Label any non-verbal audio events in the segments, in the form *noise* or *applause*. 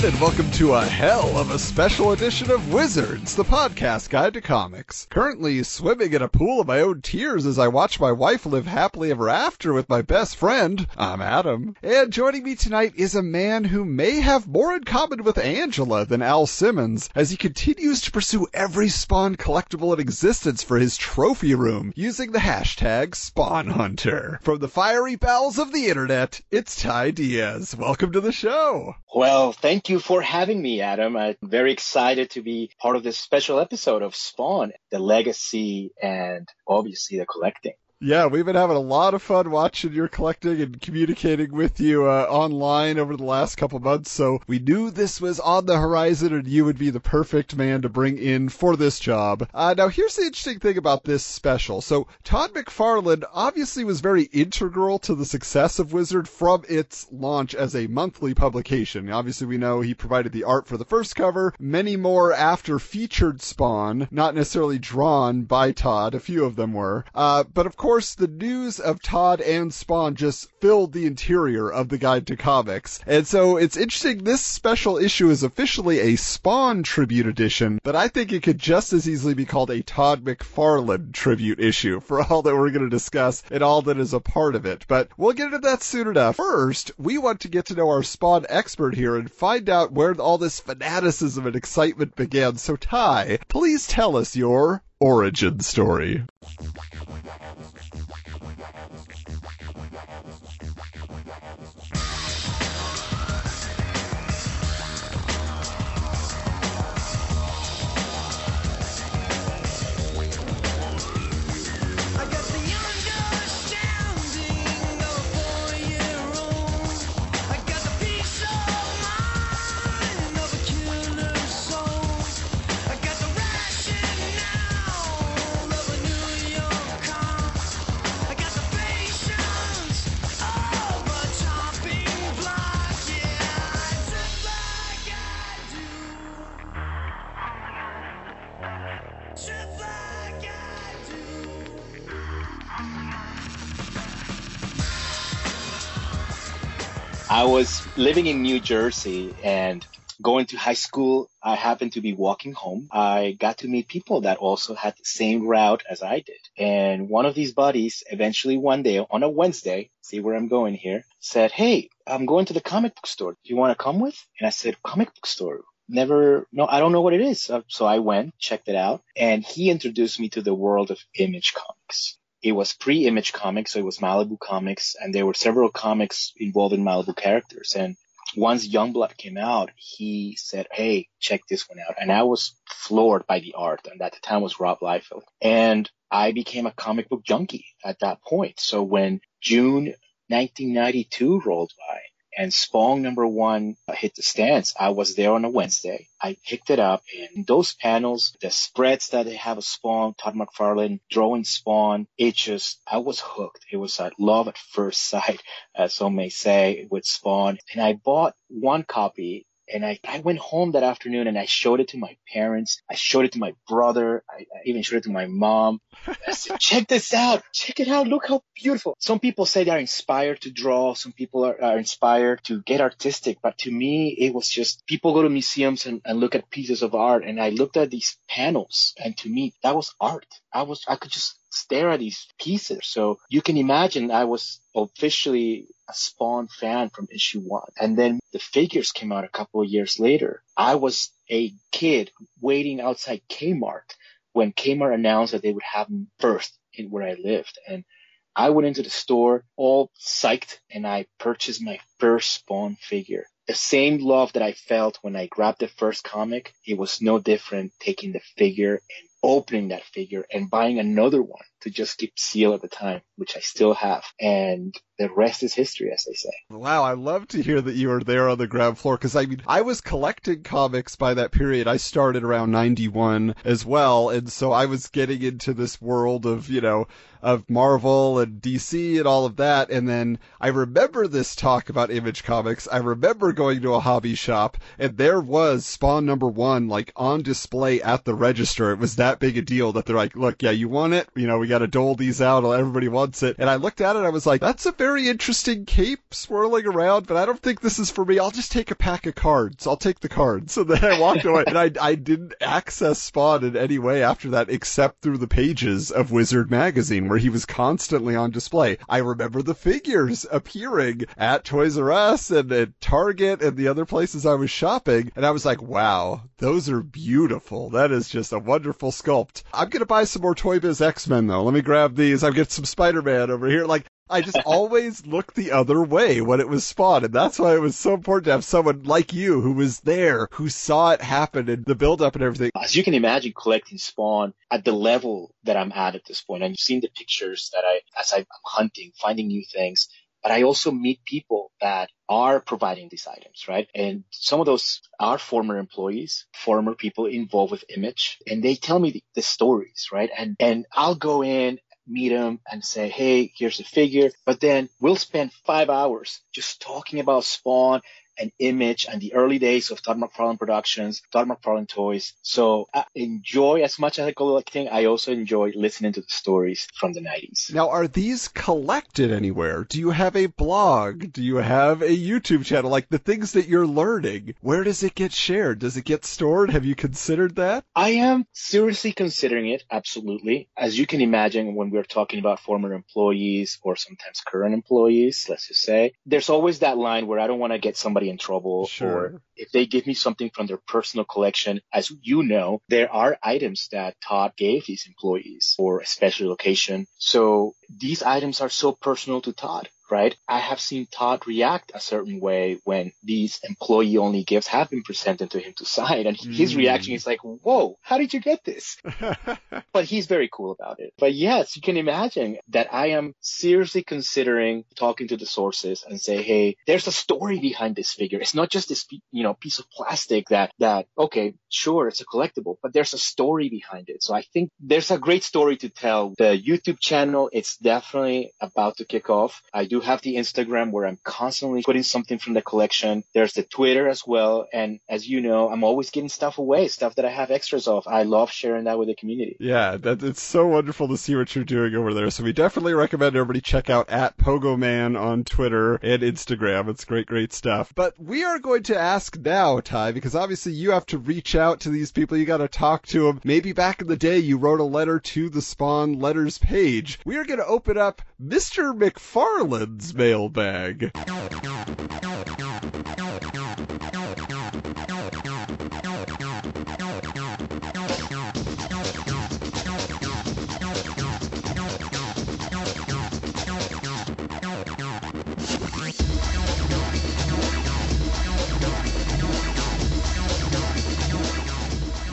Hellspawn, and welcome to a hell of a special edition of Wizards, the podcast guide to comics. Currently swimming in a pool of my own tears as I watch my wife live happily ever after with my best friend. I'm Adam. And joining me tonight is a man who may have more in common with Angela than Al Simmons, as he continues to pursue every Spawn collectible in existence for his trophy room, using the hashtag Spawn Hunter. From the fiery bowels of the internet, it's Ty Diaz. Welcome to the show. Well, thank you for having me, Adam. I'm very excited to be part of this special episode of Spawn, the legacy and obviously the collecting. Yeah, we've been having a lot of fun watching your collecting and communicating with you uh, online over the last couple months. So we knew this was on the horizon, and you would be the perfect man to bring in for this job. Uh, now, here's the interesting thing about this special. So Todd McFarlane obviously was very integral to the success of Wizard from its launch as a monthly publication. Obviously, we know he provided the art for the first cover, many more after featured Spawn, not necessarily drawn by Todd. A few of them were, uh, but of course course, the news of Todd and Spawn just filled the interior of the Guide to Comics. And so it's interesting, this special issue is officially a Spawn tribute edition, but I think it could just as easily be called a Todd McFarlane tribute issue for all that we're going to discuss and all that is a part of it. But we'll get into that soon enough. First, we want to get to know our Spawn expert here and find out where all this fanaticism and excitement began. So, Ty, please tell us your origin story. I was living in New Jersey and going to high school. I happened to be walking home. I got to meet people that also had the same route as I did. And one of these buddies eventually one day on a Wednesday, see where I'm going here, said, Hey, I'm going to the comic book store. Do you want to come with? And I said, comic book store. Never, no, I don't know what it is. So- I went, checked it out, and he introduced me to the world of image comics. It was pre-image comics, so it was Malibu comics, and there were several comics involving Malibu characters. And once Youngblood came out, he said, Hey, check this one out. And I was floored by the art. And at the time was Rob Liefeld. And I became a comic book junkie at that point. So when June 1992 rolled by and Spawn number one uh, hit the stands, I was there on a Wednesday. I picked it up and those panels, the spreads that they have of Spawn, Todd McFarlane drawing Spawn, it just, I was hooked. It was a love at first *laughs* sight, as some may say, with Spawn. And I bought one copy and I, I went home that afternoon and I showed it to my parents. I showed it to my brother. I, I even showed it to my mom. I said, *laughs* check this out. Check it out. Look how beautiful. Some people say they're inspired to draw. Some people are, are inspired to get artistic. But to me, it was just people go to museums and, and look at pieces of art. And I looked at these panels and to me, that was art. I was, I could just stare at these pieces. So you can imagine I was officially a Spawn fan from issue one. And then the figures came out a couple of years later. I was a kid waiting outside Kmart when Kmart announced that they would have them first in where I lived. And I went into the store all psyched and I purchased my first Spawn figure. The same love that I felt when I grabbed the first comic, it was no different taking the figure and opening that figure and buying another one to just keep seal at the time, which I still have. And the rest is history, as they say. Wow, I love to hear that you were there on the ground floor because I mean, I was collecting comics by that period. I started around 91 as well, and so I was getting into this world of, you know, of Marvel and DC and all of that. And then I remember this talk about Image Comics. I remember going to a hobby shop and there was Spawn number one, like on display at the register. It was that big a deal that they're like, look, yeah, you want it? You know, we got to dole these out. Everybody wants it. And I looked at it. I was like, that's a very interesting cape swirling around, but I don't think this is for me. I'll just take a pack of cards. I'll take the cards. *laughs* So then I walked away and I, I didn't access Spawn in any way after that except through the pages of Wizard Magazine where he was constantly on display. I remember the figures appearing at Toys R Us and at Target and the other places I was shopping. And I was like, wow, those are beautiful. That is just a wonderful sculpt. I'm going to buy some more Toy Biz X-Men though. Let me grab these. I've got some Spider-Man over here. Like, I just *laughs* always looked the other way when it was Spawn, and that's why it was so important to have someone like you who was there, who saw it happen and the build up and everything. As you can imagine, collecting Spawn at the level that I'm at at this point, and you've seen the pictures that I, as I'm hunting, finding new things, but I also meet people that are providing these items, right? And some of those are former employees, former people involved with image, and they tell me the, the stories, right? And, and I'll go in meet them and say, Hey, here's a figure. But then we'll spend five hours just talking about Spawn and Image and the early days of Todd McFarlane Productions, Todd McFarlane Toys. So I enjoy as much as I collecting. I also enjoy listening to the stories from the 90s. Now, are these collected anywhere? Do you have a blog? Do you have a YouTube channel? Like the things that you're learning, where does it get shared? Does it get stored? Have you considered that? I am seriously considering it. Absolutely. As you can imagine, when we're talking about former employees or sometimes current employees, let's just say, there's always that line where I don't want to get somebody in trouble Sure. or if they give me something from their personal collection, as you know, there are items that Todd gave these employees for a special occasion. So these items are so personal to Todd. Right. I have seen Todd react a certain way when these employee only gifts have been presented to him to sign. And his Mm. reaction is like, whoa, how did you get this? *laughs* but he's very cool about it. But yes, you can imagine that I am seriously considering talking to the sources and say, hey, there's a story behind this figure. It's not just this, you know, piece of plastic that, that, okay, sure, it's a collectible, but there's a story behind it. So I think there's a great story to tell. The YouTube channel, it's definitely about to kick off. I do have the Instagram where I'm constantly putting something from the collection. There's the Twitter as well. And as you know, I'm always giving stuff away, stuff that I have extras of. I love sharing that with the community. Yeah, that it's so wonderful to see what you're doing over there. So we definitely recommend everybody check out at Pogoman on Twitter and Instagram. It's great, great stuff. But we are going to ask now, Ty, because obviously you have to reach out to these people. You got to talk to them. Maybe back in the day you wrote a letter to the Spawn letters page. We are going to open up Mr. Mailbag.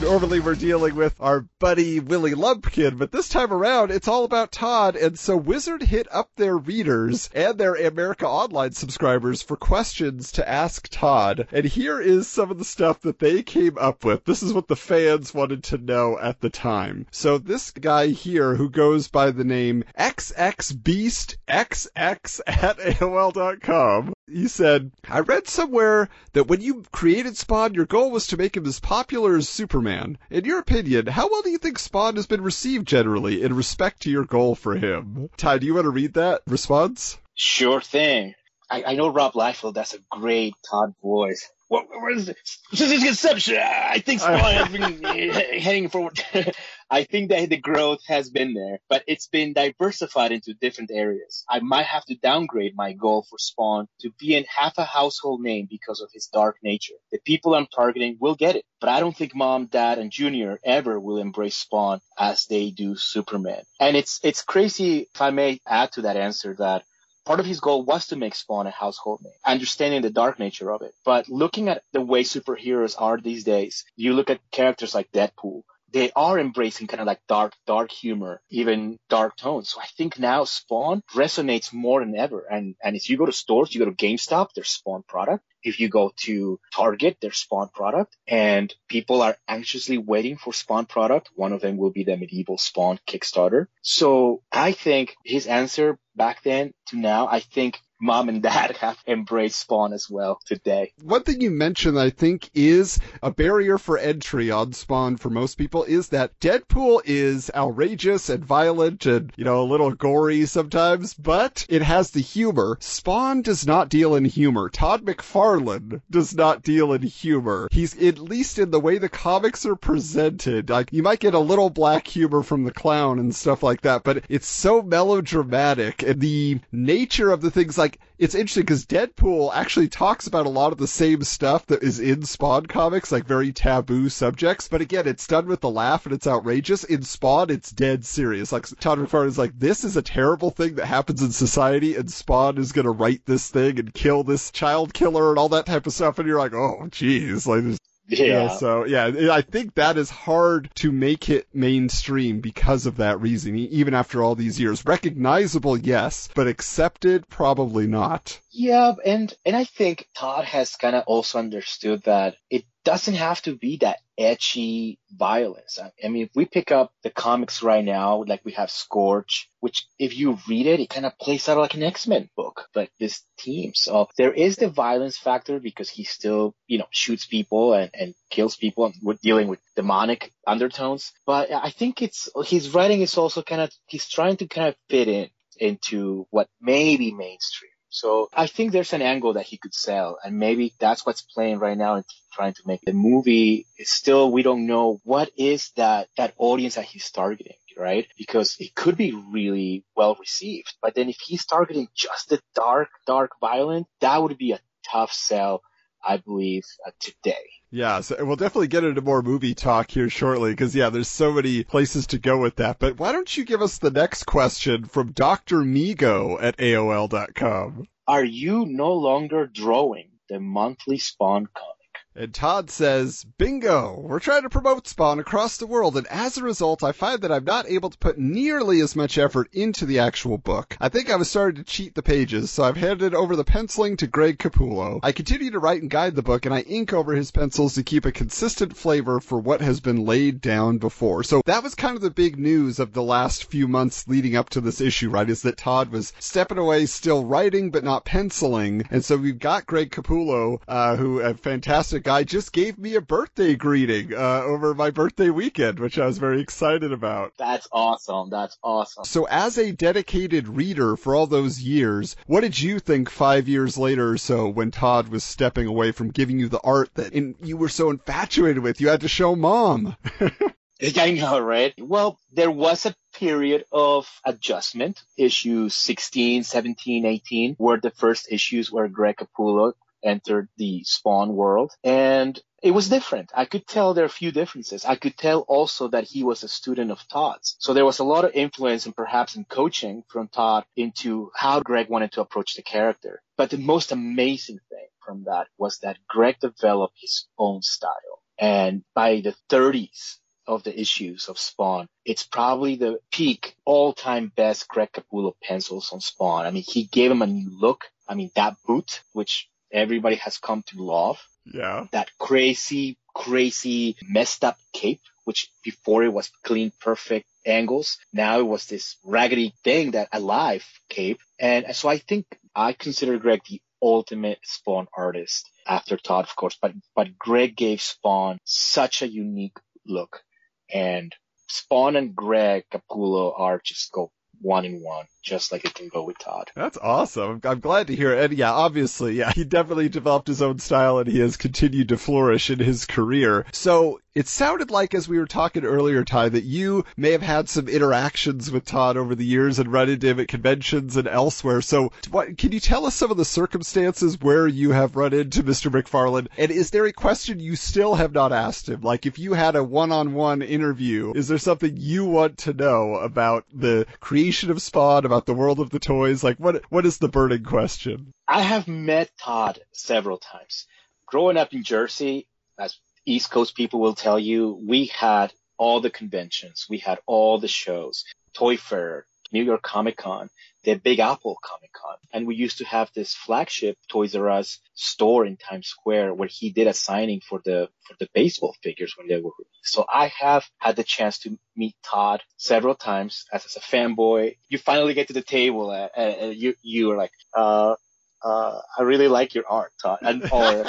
Normally we're dealing with our buddy Willie Lumpkin, but this time around it's all about Todd, and so Wizard hit up their readers and their America Online subscribers for questions to ask Todd. And here is some of the stuff that they came up with. This is what the fans wanted to know at the time. So this guy here who goes by the name XXBeastXX at AOL.com he said, I read somewhere that when you created Spawn, your goal was to make him as popular as Superman. In your opinion, how well do you think Spawn has been received generally in respect to your goal for him? Ty, do you want to read that response? Sure thing. I, I know Rob Liefeld does a great Todd voice. What, what is it? Since its conception, I think Spawn has *laughs* been eh, heading forward. *laughs* I think that the growth has been there, but it's been diversified into different areas. I might have to downgrade my goal for Spawn to be in half a household name because of his dark nature. The people I'm targeting will get it, but I don't think mom, dad, and junior ever will embrace Spawn as they do Superman. And it's, it's crazy, if I may add to that answer, that Part of his goal was to make Spawn a household name, understanding the dark nature of it. But looking at the way superheroes are these days, you look at characters like Deadpool, they are embracing kind of like dark, dark humor, even dark tones. So I think now Spawn resonates more than ever. And, and if you go to stores, you go to GameStop, there's Spawn product. If you go to Target, there's Spawn product and people are anxiously waiting for Spawn product. One of them will be the medieval Spawn Kickstarter. So I think his answer back then to now, I think mom and dad *laughs* have embraced Spawn as well today. One thing you mentioned I think is a barrier for entry on Spawn for most people is that Deadpool is outrageous and violent and, you know, a little gory sometimes, but it has the humor. Spawn does not deal in humor. Todd McFarlane does not deal in humor. He's, at least in the way the comics are presented, like, you might get a little black humor from the clown and stuff like that, but it's so melodramatic and the nature of the things like, it's interesting because Deadpool actually talks about a lot of the same stuff that is in Spawn comics, like very taboo subjects. But again, it's done with the laugh and it's outrageous. In Spawn, it's dead serious. Like Todd McFarlane is like, this is a terrible thing that happens in society, and Spawn is gonna write this thing and kill this child killer and all that type of stuff. And you're like, oh, jeez, like this Yeah. so yeah, I think that is hard to make it mainstream because of that reason, even after all these years. Recognizable, yes, but accepted, probably not. Yeah, and and I think Todd has kind of also understood that it doesn't have to be that etchy violence. I, mean, if we pick up the comics right now, like we have Scorch, which if you read it, it kind of plays out like an X-Men book, like this team. So there is the violence factor because he still, you know, shoots people and, and kills people and we're dealing with demonic undertones. But I think it's, his writing is also kind of, he's trying to kind of fit in into what may be mainstream. So I think there's an angle that he could sell, and maybe that's what's playing right now and trying to make the movie. Still we don't know what is that that audience that he's targeting, right? Because it could be really well received, but then if he's targeting just the dark, dark, violent, that would be a tough sell, I believe, uh, today. Yeah, so we'll definitely get into more movie talk here shortly because yeah, there's so many places to go with that. But why don't you give us the next question from Dr. Migo at AOL.com? Are you no longer drawing the monthly Spawn comic? And Todd says, Bingo! We're trying to promote Spawn across the world, and as a result, I find that I'm not able to put nearly as much effort into the actual book. I think I was starting to cheat the pages, so I've handed over the penciling to Greg Capullo. I continue to write and guide the book, and I ink over his pencils to keep a consistent flavor for what has been laid down before. So that was kind of the big news of the last few months leading up to this issue, right? Is that Todd was stepping away, still writing, but not penciling. And so we've got Greg Capullo, uh, who, a fantastic guy, just gave me a birthday greeting, uh, over my birthday weekend, which I was very excited about. That's awesome. That's awesome. So as a dedicated reader for all those years, what did you think five years later or so when Todd was stepping away from giving you the art that in, you were so infatuated with? You had to show mom. *laughs* I know, right? Well, there was a period of adjustment. Issues 16, 17, 18 were the first issues where Greg Capullo entered the Spawn world. And it was different. I could tell there are a few differences. I could tell also that he was a student of Todd's. So there was a lot of influence and perhaps in coaching from Todd into how Greg wanted to approach the character. But the most amazing thing from that was that Greg developed his own style. And by the 30s, of the issues of Spawn. It's probably the peak all-time best Greg Capullo pencils on Spawn. I mean, he gave him a new look. I mean, that boot, which everybody has come to love, yeah. that crazy, crazy messed up cape, which before it was clean, perfect angles. Now it was this raggedy thing that alive cape. And so I think I consider Greg the ultimate Spawn artist after Todd, of course, but, but Greg gave Spawn such a unique look and Spawn and Greg Capullo are just go one in one, just like it can go with Todd. That's awesome. I'm glad to hear it. And yeah, obviously, yeah, *laughs* he definitely developed his own style and he has continued to flourish in his career. So it sounded like, as we were talking earlier, Ty, that you may have had some interactions with Todd over the years and run into him at conventions and elsewhere. So what, can you tell us some of the circumstances where you have run into Mr. McFarlane? And is there a question you still have not asked him? Like if you had a one-on-one interview, is there something you want to know about the creation of Spawn, about the world of the toys? Like what, what is the burning question? I have met Todd several times. Growing up in Jersey, as East Coast people will tell you, we had all the conventions. We had all the shows, Toy Fair, New York Comic Con, the Big Apple Comic Con. And we used to have this flagship Toys R Us store in Times Square where he did a signing for the, for the baseball figures when they were released. So I have had the chance to meet Todd several times as, as a fanboy. You finally get to the table and, and you, you are like, uh, uh, I really like your art, Todd. And, *laughs* or,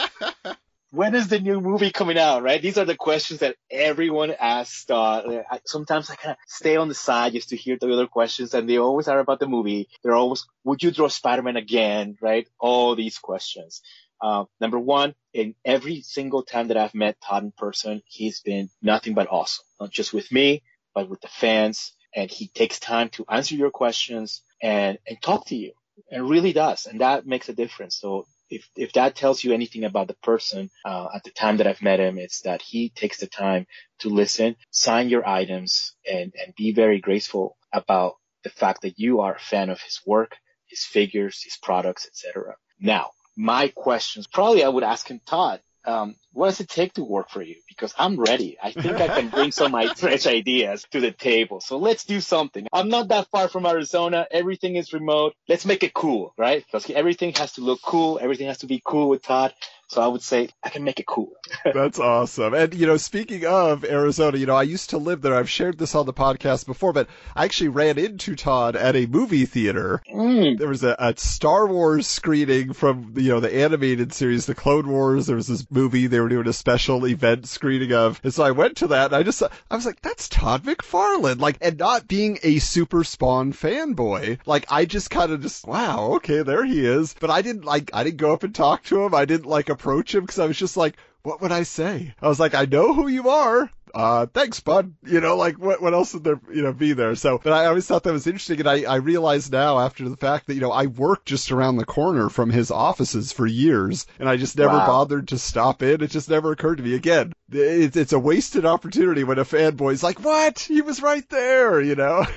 when is the new movie coming out, right? These are the questions that everyone asks. Uh, I, sometimes I kind of stay on the side just to hear the other questions, and they always are about the movie. They're always, would you draw Spider-Man again, right? All these questions. Uh, number one, in every single time that I've met Todd in person, he's been nothing but awesome. Not just with me, but with the fans. And he takes time to answer your questions and, and talk to you. And really does. And that makes a difference. So if if that tells you anything about the person uh, at the time that I've met him, it's that he takes the time to listen, sign your items, and and be very graceful about the fact that you are a fan of his work, his figures, his products, etc. Now, my questions probably I would ask him, Todd. Um, what does it take to work for you? Because I'm ready. I think I can bring some of my *laughs* fresh ideas to the table. So let's do something. I'm not that far from Arizona. Everything is remote. Let's make it cool, right? Because everything has to look cool. Everything has to be cool with Todd. So I would say I can make it cool. *laughs* That's awesome. And, you know, speaking of Arizona, you know, I used to live there. I've shared this on the podcast before, but I actually ran into Todd at a movie theater. Mm. There was a, a Star Wars screening from, you know, the animated series, The Clone Wars. There was this movie they were doing a special event screening of. And so I went to that and I just, I was like, that's Todd McFarlane. Like, and not being a super Spawn fanboy, like, I just kind of just, wow, okay, there he is. But I didn't like, I didn't go up and talk to him. I didn't like approach him because I was just like, what would I say? I was like, I know who you are. Uh, thanks, bud. You know, like what, what else would there, you know, be there? So, but I always thought that was interesting. And I, I realize now after the fact that, you know, I worked just around the corner from his offices for years and I just never Wow. bothered to stop in. It just never occurred to me again. It's, it's a wasted opportunity when a fanboy's like, what? He was right there, you know? *laughs*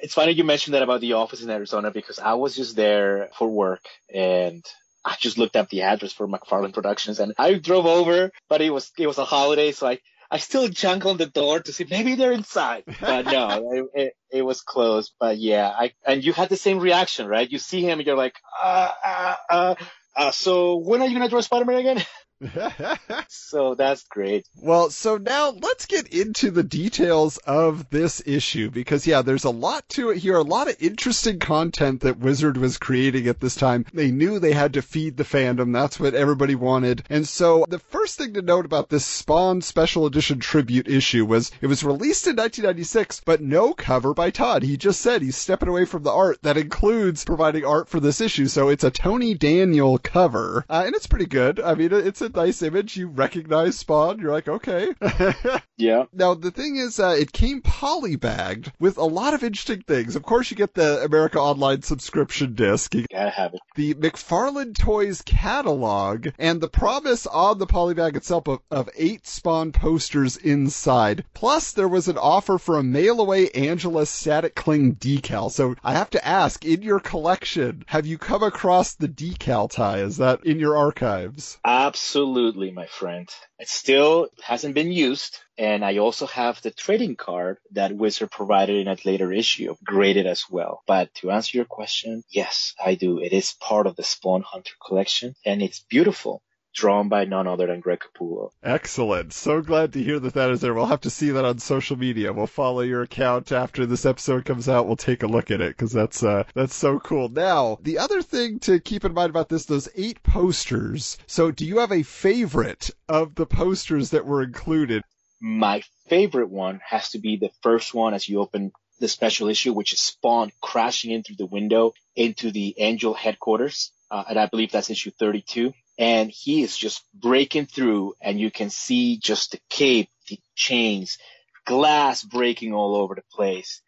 It's funny you mentioned that about the office in Arizona because I was just there for work and I just looked up the address for McFarlane Productions and I drove over, but it was it was a holiday, so I I still junk on the door to see maybe they're inside, but no, *laughs* it, it, it was closed. But yeah, I and you had the same reaction, right? You see him and you're like, uh, uh, uh, uh so when are you gonna draw Spider-Man again? *laughs* *laughs* so that's great. Well, so now let's get into the details of this issue because yeah, there's a lot to it here, a lot of interesting content that Wizard was creating at this time. They knew they had to feed the fandom. That's what everybody wanted. And so the first thing to note about this Spawn special edition tribute issue was it was released in 1996, but no cover by Todd. He just said he's stepping away from the art that includes providing art for this issue. So it's a Tony Daniel cover, uh, and it's pretty good. I mean, it's a nice image. You recognize Spawn. You're like, okay. *laughs* Yeah. Now the thing is, uh, it came polybagged with a lot of interesting things. Of course, you get the America Online subscription disc, you Gotta have it. the McFarlane Toys catalog, and the promise on the polybag itself of, of eight Spawn posters inside. Plus, there was an offer for a mail-away Angela Static Cling decal. So I have to ask, in your collection, have you come across the decal Ty? Is that in your archives? Absolutely, my friend. It still hasn't been used. And I also have the trading card that Wizard provided in a later issue, graded as well. But to answer your question, yes, I do. It is part of the Spawn Hunter collection and it's beautiful. Drawn by none other than Greg Capullo. Excellent. So glad to hear that that is there. We'll have to see that on social media. We'll follow your account after this episode comes out. We'll take a look at it because that's uh, that's so cool. Now, the other thing to keep in mind about this, those eight posters. So, do you have a favorite of the posters that were included? My favorite one has to be the first one as you open the special issue, which is Spawn crashing in through the window into the Angel headquarters. Uh, and I believe that's issue 32. And he is just breaking through and you can see just the cape, the chains, glass breaking all over the place.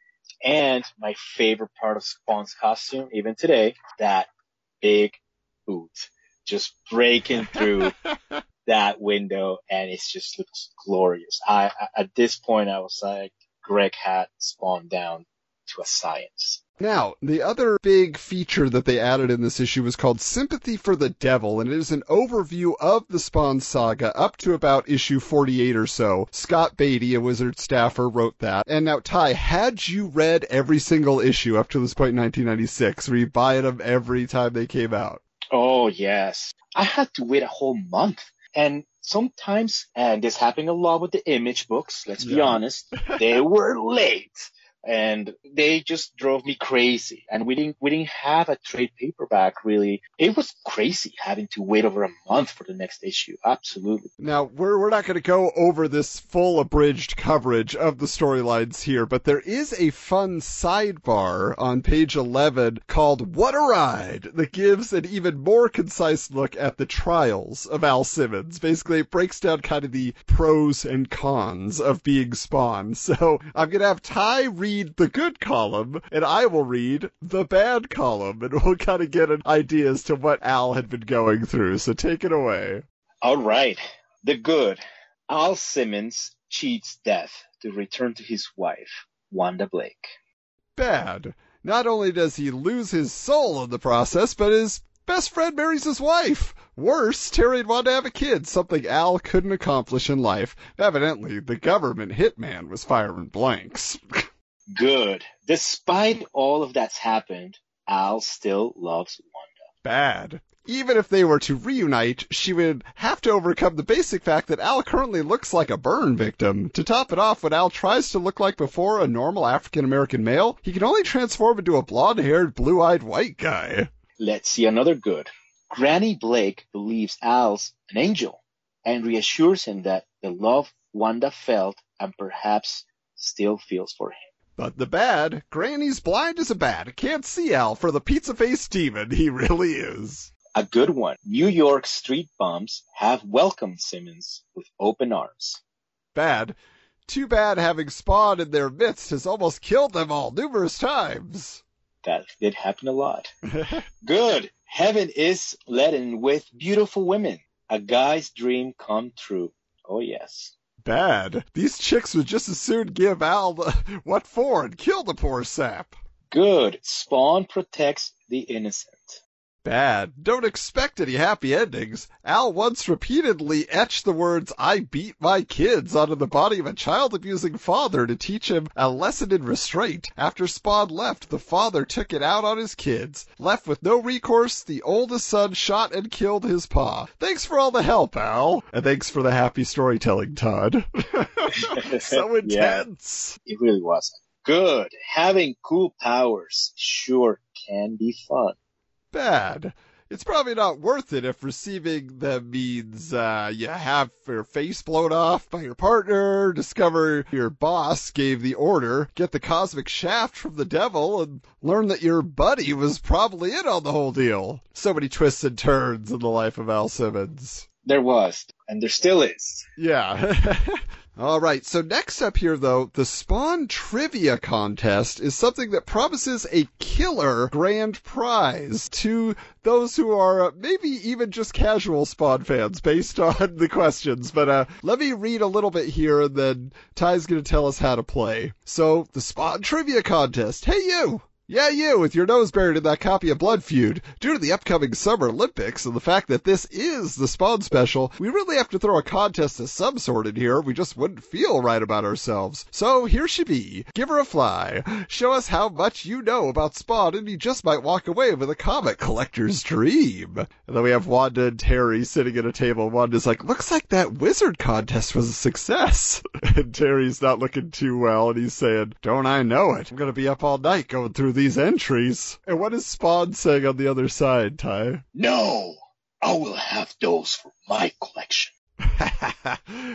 And my favorite part of Spawn's costume, even today, that big boot just breaking through *laughs* that window and it just looks glorious. I, I- at this point I was like, Greg had Spawn down to a science. Now, the other big feature that they added in this issue was called Sympathy for the Devil, and it is an overview of the Spawn saga up to about issue 48 or so. Scott Beatty, a Wizard staffer, wrote that. And now, Ty, had you read every single issue up to this point in 1996? Were you buying them every time they came out? Oh, yes. I had to wait a whole month. And sometimes, and this happened a lot with the image books, let's be Yeah. honest, they were late. And they just drove me crazy. And we didn't, we didn't have a trade paperback really. It was crazy having to wait over a month for the next issue. Absolutely. Now, we're, we're not going to go over this full abridged coverage of the storylines here, but there is a fun sidebar on page 11 called What a Ride that gives an even more concise look at the trials of Al Simmons. Basically, it breaks down kind of the pros and cons of being Spawn. *laughs* So I'm going to have Ty read the good column, and I will read the bad column, and *laughs* we'll kind of get an idea as to what Al had been going through. So take it away. All right. The good. Al Simmons cheats death to return to his wife, Wanda Blake. bad. Not only does he lose his soul in the process, but his best friend marries his wife. Worse, Terry want to have a kid, something Al couldn't accomplish in life. Evidently, the government hitman was firing blanks. *laughs* Good. Despite all of that's happened, Al still loves Wanda. bad. Even if they were to reunite, she would have to overcome the basic fact that Al currently looks like a burn victim. To top it off, when Al tries to look like before a normal African American male, he can only transform into a blonde haired, blue eyed white guy. Let's see another good. Granny Blake believes Al's an angel and reassures him that the love Wanda felt and perhaps still feels for him. But the bad, Granny's blind as a bat, can't see Al for the pizza faced demon he really is. A good one. New York street bums have welcomed Simmons with open arms. Bad. Too bad having Spawn in their midst has almost killed them all numerous times. That did happen a lot. *laughs* Good. Heaven is laden with beautiful women. A guy's dream come true. Oh yes. Bad. These chicks would just as soon give Al the *laughs* what for and kill the poor sap. Good. Spawn protects the innocent. Bad. Don't expect any happy endings. Al once repeatedly etched the words, I beat my kids onto the body of a child abusing father to teach him a lesson in restraint. After Spawn left, the father took it out on his kids. Left with no recourse, the oldest son shot and killed his pa. Thanks for all the help, Al. And thanks for the happy storytelling, Todd. *laughs* so *laughs* Yeah. intense. It really wasn't. Good. Having cool powers sure can be fun. Bad. It's probably not worth it if receiving them means uh, you have your face blown off by your partner, discover your boss gave the order, get the cosmic shaft from the devil, and learn that your buddy was probably in on the whole deal. So many twists and turns in the life of Al Simmons. There was, and there still is. Yeah. *laughs* All right. So next up here, though, the Spawn Trivia Contest is something that promises a killer grand prize to those who are uh, maybe even just casual Spawn fans based *laughs* on the questions. But uh, let me read a little bit here, and then Ty's going to tell us how to play. So the Spawn Trivia Contest. Hey, you! Yeah, you, with your nose buried in that copy of Blood Feud. Due to the upcoming Summer Olympics and the fact that this is the Spawn special, we really have to throw a contest of some sort in here. We just wouldn't feel right about ourselves. So here she be. Give her a fly. Show us how much you know about Spawn, and you just might walk away with a comic collector's dream. And then we have Wanda and Terry sitting at a table. Wanda's like, looks like that wizard contest was a success. *laughs* and Terry's not looking too well, and he's saying, don't I know it? I'm gonna be up all night going through these entries. And what is Spawn saying on the other side, Ty? No, I will have those for my collection. *laughs*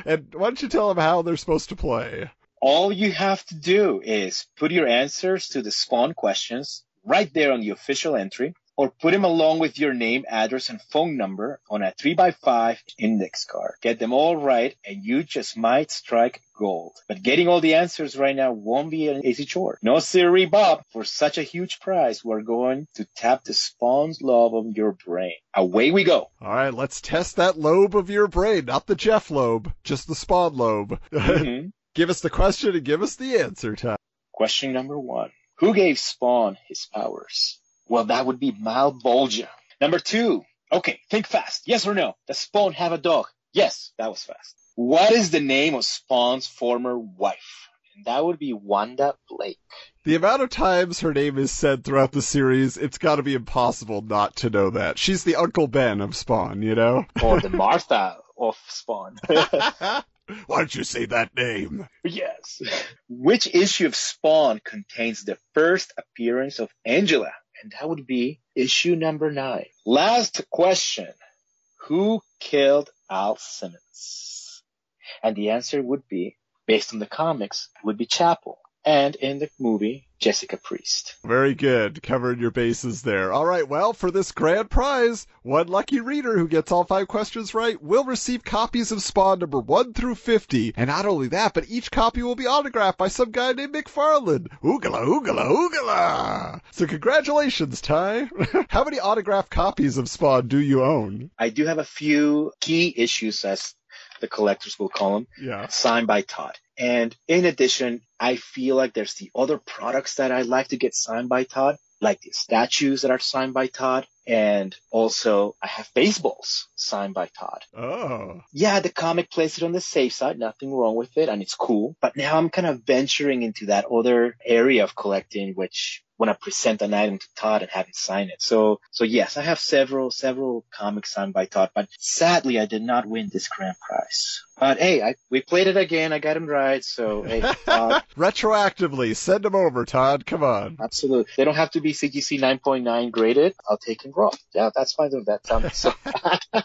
and why don't you tell them how they're supposed to play? All you have to do is put your answers to the spawn questions right there on the official entry, or put them along with your name, address, and phone number on a 3x5 index card. Get them all right, and you just might strike gold. But getting all the answers right now won't be an easy chore. No siree, Bob. For such a huge prize, we're going to tap the spawn's lobe of your brain. Away we go. All right, let's test that lobe of your brain, not the Jeff lobe, just the Spawn lobe. Mhm. *laughs* give us the question and give us the answer, Ty. Question number one. Who gave Spawn his powers? Well, that would be Malebolgia. Number two. Okay, think fast. Yes or no? Does Spawn have a dog? Yes, that was fast. What is the name of Spawn's former wife? And that would be Wanda Blake. The amount of times her name is said throughout the series, it's got to be impossible not to know that. She's the Uncle Ben of Spawn, you know? *laughs* Or the Martha of Spawn. *laughs* Why don't you say that name? yes. Which issue of Spawn contains the first appearance of Angela? And that would be issue number nine. Last question. Who killed Al Simmons? And the answer would be, based on the comics, would be Chapel. And in the movie, Jessica Priest. Very good. Covered your bases there. All right. Well, for this grand prize, one lucky reader who gets all five questions right will receive copies of Spawn number 1 through 50. And not only that, but each copy will be autographed by some guy named McFarlane. Oogala, oogala, oogala. So congratulations, Ty. *laughs* How many autographed copies of Spawn do you own? I do have a few key issues, as the collectors will call them, Yeah. signed by Todd. And in addition, I feel like there's the other products that I like to get signed by Todd, like the statues that are signed by Todd. And also I have baseballs signed by Todd. Oh. Yeah, the comic plays it on the safe side, nothing wrong with it, and it's cool. But now I'm kind of venturing into that other area of collecting, which when I present an item to Todd and have him sign it. So, so yes, I have several, several comics signed by Todd, but sadly I did not win this grand prize. But hey, I, we played it again. I got him right. So hey, *laughs* Todd, Retroactively, send them over, Todd. Come on. absolutely. They don't have to be CGC 9.9 graded. I'll take him raw. Yeah, that's fine. That sounds so. *laughs* *laughs*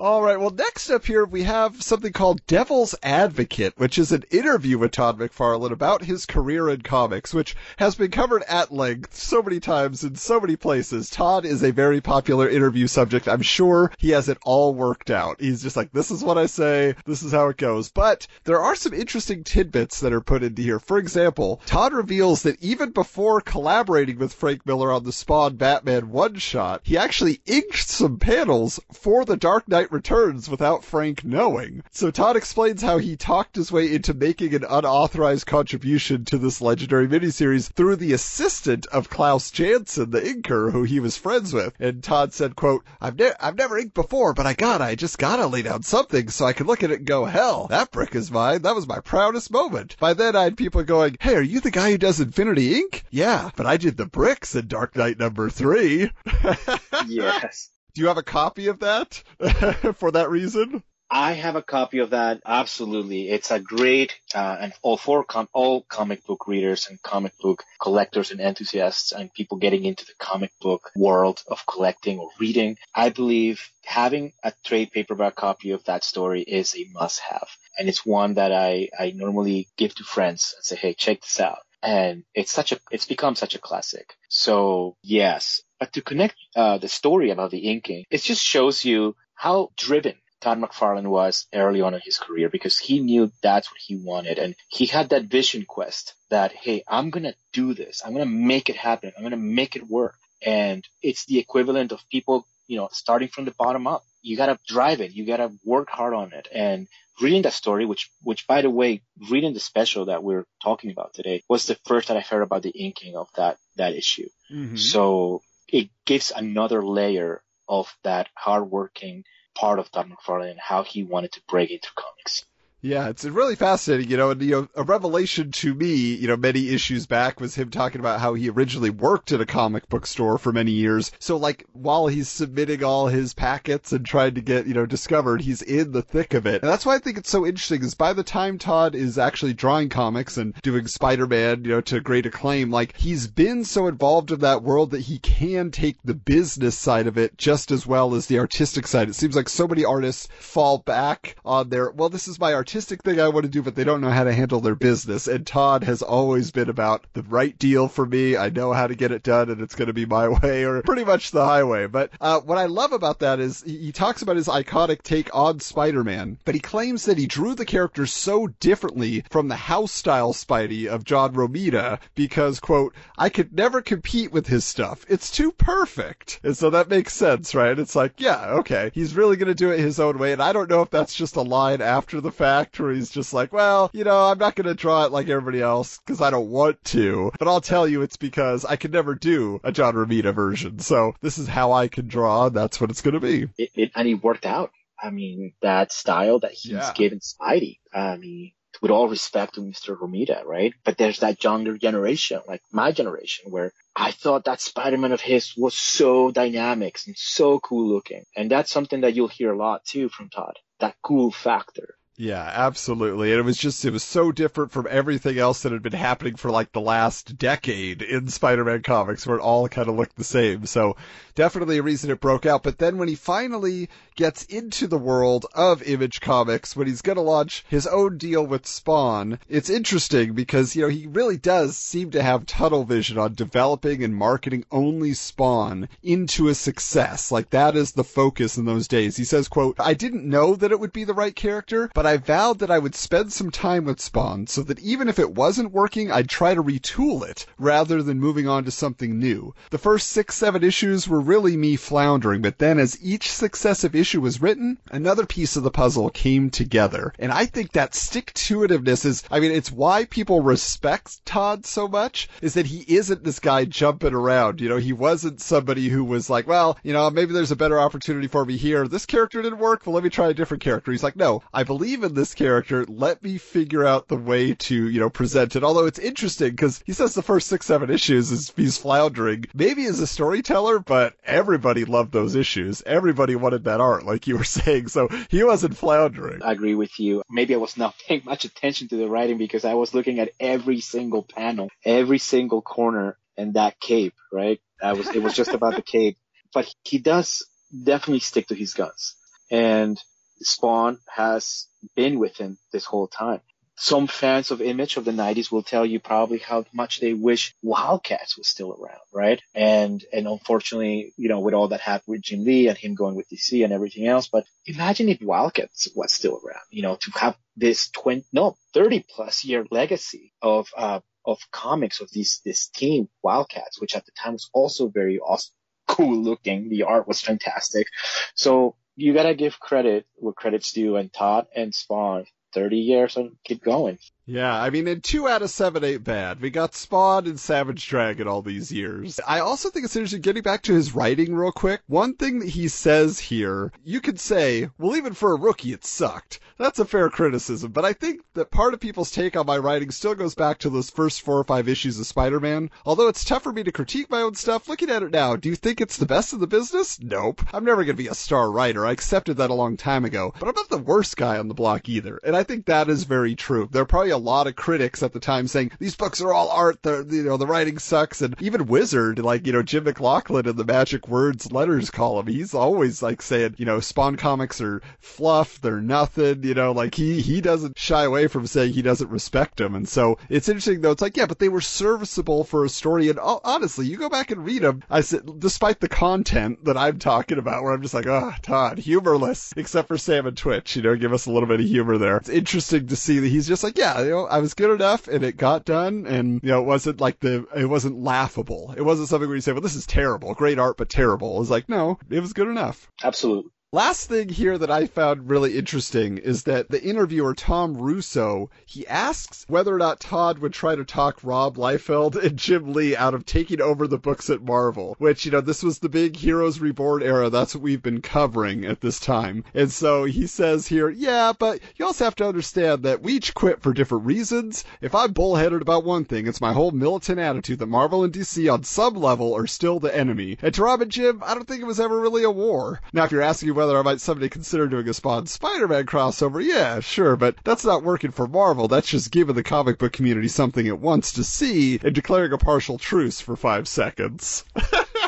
All right. Well, next up here we have something called Devil's Advocate, which is an interview with Todd McFarlane about his career in comics, which has been covered at length so many times in so many places. Todd is a very popular interview subject. I'm sure he has it all worked out. He's just like, this is what I say, this is how it goes. But there are some interesting tidbits that are put into here. For example, Todd reveals that even before collaborating with Frank Miller on the Spawn Batman one shot, he actually inked some panels for the Dark Knight Returns without Frank knowing. So Todd explains how he talked his way into making an unauthorized contribution to this legendary miniseries through the assistant of Klaus Janson, the inker, who he was friends with. And Todd said, quote, I've, ne- I've never inked before, but I gotta, I just gotta lay down something so I can look at it and go, hell, that brick is mine. That was my proudest moment. By then I had people going, hey, are you the guy who does Infinity Inc.? Yeah, but I did the bricks in Dark Knight number three. *laughs* yes. Do you have a copy of that *laughs* for that reason? I have a copy of that. Absolutely, it's a great uh, and all for com- all comic book readers and comic book collectors and enthusiasts and people getting into the comic book world of collecting or reading. I believe having a trade paperback copy of that story is a must-have, and it's one that I I normally give to friends and say, hey, check this out. And it's such a it's become such a classic. So yes, but to connect uh, the story about the inking, it just shows you how driven Todd McFarlane was early on in his career because he knew that's what he wanted. And he had that vision quest that, hey, I'm going to do this. I'm going to make it happen. I'm going to make it work. And it's the equivalent of people, you know, starting from the bottom up. You got to drive it. You got to work hard on it. And reading that story, which, which by the way, reading the special that we're talking about today was the first that I heard about the inking of that, that issue. Mm-hmm. So it gives another layer of that hardworking part of Todd McFarlane and how he wanted to break into comics. Yeah, it's really fascinating, you know, and you know, a revelation to me, you know, many issues back was him talking about how he originally worked at a comic book store for many years. So like while he's submitting all his packets and trying to get, you know, discovered, he's in the thick of it. And that's why I think it's so interesting is by the time Todd is actually drawing comics and doing Spider-Man, you know, to great acclaim, like he's been so involved in that world that he can take the business side of it just as well as the artistic side. It seems like so many artists fall back on their, well, this is my artistic thing I want to do, but they don't know how to handle their business. And Todd has always been about the right deal for me. I know how to get it done and it's going to be my *laughs* way or pretty much the highway. But uh, what I love about that is he, he talks about his iconic take on Spider-Man, but he claims that he drew the character so differently from the house style Spidey of John Romita because, quote, I could never compete with his stuff. It's too perfect. And so that makes sense, right? It's like, yeah, okay. He's really going to do it his own way. And I don't know if that's just a line after the fact fact where he's just like, well, you know, I'm not going to draw it like everybody else because I don't want to, but I'll tell you it's because I could never do a John Romita version. So this is how I can draw. And That's what it's going to be. It, it, and it worked out. I mean, that style that he's Yeah. given Spidey. I mean, with all respect to Mr. Romita, right? But there's that younger generation, like my generation, where I thought that Spider-Man of his was so dynamic and so cool looking. And that's something that you'll hear a lot too from Todd. That cool factor. Yeah, absolutely. And it was just, it was so different from everything else that had been happening for like the last decade in Spider-Man comics where it all kind of looked the same. So definitely a reason it broke out. But then when he finally gets into the world of Image Comics, when he's going to launch his own deal with Spawn, it's interesting because, you know, he really does seem to have tunnel vision on developing and marketing only Spawn into a success. Like that is the focus in those days. He says, quote, I didn't know that it would be the right character, but I vowed that I would spend some time with Spawn so that even if it wasn't working, I'd try to retool it rather than moving on to something new. The first six, seven issues were really me floundering, but then as each successive issue was written, another piece of the puzzle came together. And I think that stick to itiveness is, I mean, it's why people respect Todd so much, is that he isn't this guy jumping around. You know, he wasn't somebody who was like, well, you know, maybe there's a better opportunity for me here. This character didn't work, well, let me try a different character. He's like, no, I believe in this character. Let me figure out the way to, you know, present it. Although it's interesting because he says the first six, seven issues is he's floundering, maybe as a storyteller, but everybody loved those issues. Everybody wanted that art, like you were *laughs* saying. So he wasn't floundering. I agree with you. Maybe I was not *laughs* paying much attention to the writing because I was looking at every single panel, every single corner and that cape, right? I was, it was just about the *laughs* cape, but he does definitely stick to his guns and Spawn has been with him this whole time. Some fans of Image of the 90s will tell you probably how much they wish Wildcats was still around, right? And, and unfortunately, you know, with all that happened with Jim Lee and him going with DC and everything else, but imagine if Wildcats was still around, you know, to have this 20, no, 30 plus year legacy of, uh, of comics of these, this team, Wildcats, which at the time was also very awesome, cool looking. The art was fantastic. So you gotta give credit where credit's due and Todd and Spawn 30 years and keep going. Yeah, I mean, in two out of seven ain't bad. We got Spawn and Savage Dragon all these years. I also think it's interesting getting back to his writing real quick. One thing that he says here, you could say, well, even for a rookie, it sucked. That's a fair criticism, but I think that part of people's take on my writing still goes back to those first four or five issues of Spider-Man. Although it's tough for me to critique my own stuff, looking at it now, do you think it's the best in the business? Nope. I'm never gonna be a star writer. I accepted that a long time ago. But I'm not the worst guy on the block either. And I think that is very true. There are probably a lot of critics at the time saying these books are all art. The you know the writing sucks, and even Wizard, like you know Jim McLauchlin in the Magic Words Letters column, he's always like saying you know Spawn comics are fluff, they're nothing. You know, like he he doesn't shy away from saying he doesn't respect them, and so it's interesting though. It's like yeah, but they were serviceable for a story, and honestly, you go back and read them. I said despite the content that I'm talking about, where I'm just like, oh, Todd, humorless, except for Sam and Twitch. You know, give us a little bit of humor there. It's interesting to see that he's just like, yeah, know, I was good enough and it got done and, you know, it wasn't like the, it wasn't laughable. It wasn't something where you say, well, this is terrible, great art, but terrible. It was like, no, it was good enough. Absolutely. Last thing here that I found really interesting is that the interviewer Tom Russo, he asks whether or not Todd would try to talk Rob Liefeld and Jim Lee out of taking over the books at Marvel, which, you know, this was the big Heroes Reborn era. That's what we've been covering at this time. And so he says here, yeah, but you also have to understand that we each quit for different reasons. If I'm bullheaded about one thing, it's my whole militant attitude that Marvel and DC on some level are still the enemy. And to Rob and Jim, I don't think it was ever really a war. Now, if you're asking whether I might someday consider doing a Spawn Spider-Man crossover, yeah, sure, but that's not working for Marvel. That's just giving the comic book community something it wants to see and declaring a partial truce for five seconds.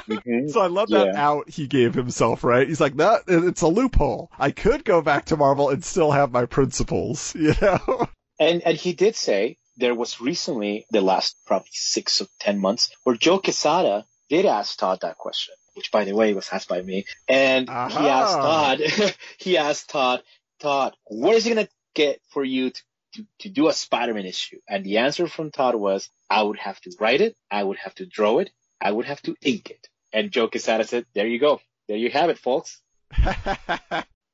Mhm. *laughs* so I love that Yeah. out he gave himself, right? He's like, that, it's a loophole. I could go back to Marvel and still have my principles, *laughs* you know? And and he did say there was recently the last probably six or ten months where Joe Quesada did ask Todd that question, which by the way was asked by me. And he asked Todd, *laughs* he asked Todd, Todd, what is it gonna get for you to, to, to do a Spider-Man issue? And the answer from Todd was, I would have to write it, I would have to draw it, I would have to ink it. And Joe Quesada said, there you go. There you have it, folks. *laughs*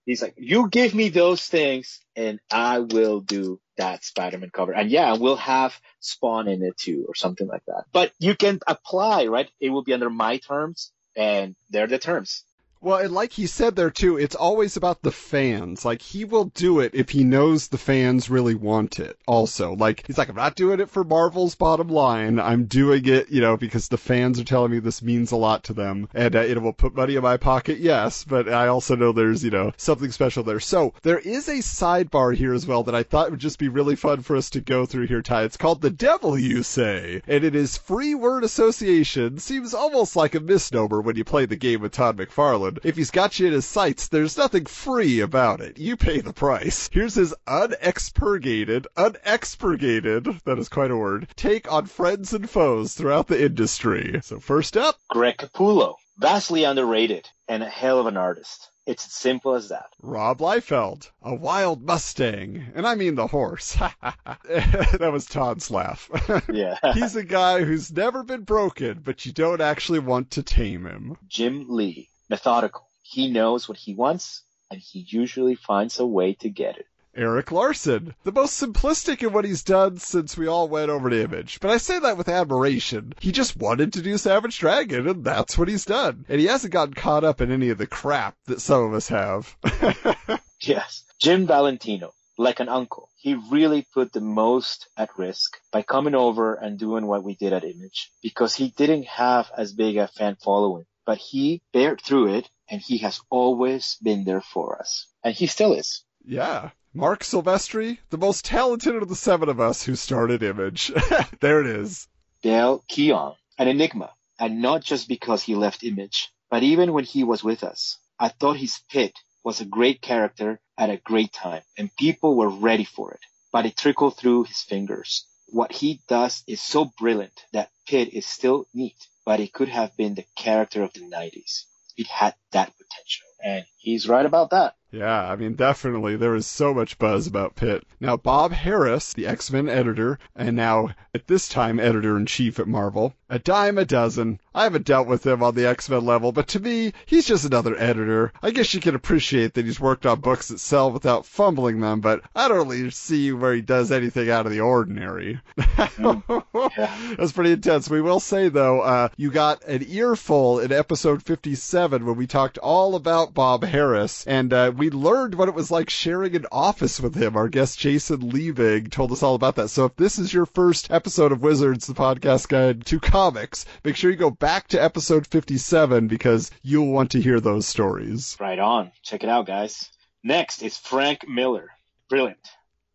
He's like, you give me those things and I will do that Spider-Man cover. And yeah, we'll have Spawn in it too or something like that. But you can apply, right? It will be under my terms and there are the terms. Well, and like he said there too, it's always about the fans. Like he will do it if he knows the fans really want it. Also, like he's like, I'm not doing it for Marvel's bottom line. I'm doing it, you know, because the fans are telling me this means a lot to them, and uh, it will put money in my pocket. Yes, but I also know there's, you know, something special there. So there is a sidebar here as well that I thought would just be really fun for us to go through here, Ty. It's called the Devil You Say, and it is free word association. Seems almost like a misnomer when you play the game with Todd McFarlane. If he's got you in his sights, there's nothing free about it. You pay the price. Here's his unexpurgated, unexpurgated, that is quite a word, take on friends and foes throughout the industry. So first up, Greg Capullo, vastly underrated and a hell of an artist. It's as simple as that. Rob Liefeld, a wild Mustang, and I mean the horse. *laughs* that was Todd's laugh. *laughs* Yeah. He's a guy who's never been broken, but you don't actually want to tame him. Jim Lee, methodical. He knows what he wants and he usually finds a way to get it. Erik Larsen, the most simplistic in what he's done since we all went over to Image. But I say that with admiration. He just wanted to do Savage Dragon, and that's what he's done. And he hasn't gotten caught up in any of the crap that some of us have. *laughs* Yes. Jim Valentino, like an uncle. He really put the most at risk by coming over and doing what we did at Image because he didn't have as big a fan following, but he bared through it and he has always been there for us. And he still is. yeah. Marc Silvestri, the most talented of the seven of us who started Image. *laughs* there it is. Dale Keown, an enigma, and not just because he left Image, but even when he was with us. I thought his Pitt was a great character at a great time, and people were ready for it, but it trickled through his fingers. What he does is so brilliant that Pitt is still neat, but it could have been the character of the 90s. It had that potential, and he's right about that. Yeah, I mean, definitely. There was so much buzz about Pitt. Now, Bob Harras, the X Men editor, and now at this time editor in chief at Marvel, a dime a dozen. I haven't dealt with him on the X Men level, but to me, he's just another editor. I guess you can appreciate that he's worked on books that sell without fumbling them, but I don't really see where he does anything out of the ordinary. *laughs* That's pretty intense. We will say, though, uh, you got an earful in episode 57 when we talked all about Bob Harras, and uh, we learned what it was like sharing an office with him. Our guest Jason Liebig told us all about that. So if this is your first episode of Wizards, the podcast guide to comics, make sure you go back to episode 57 because you'll want to hear those stories. Right on. Check it out, guys. Next is Frank Miller. Brilliant.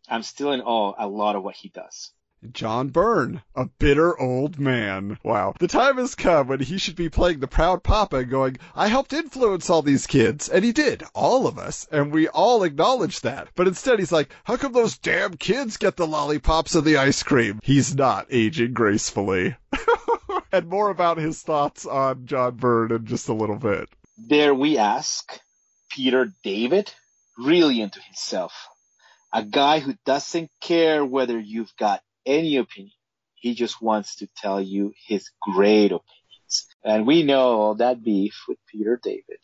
I'm still in awe a lot of what he does. John Byrne, a bitter old man. Wow. The time has come when he should be playing the proud papa and going, I helped influence all these kids. And he did. All of us. And we all acknowledge that. But instead he's like, how come those damn kids get the lollipops and the ice cream? He's not aging gracefully. *laughs* and more about his thoughts on John Byrne in just a little bit. There we ask Peter David, really into himself. A guy who doesn't care whether you've got any opinion. He just wants to tell you his great opinions. And we know that beef with Peter David.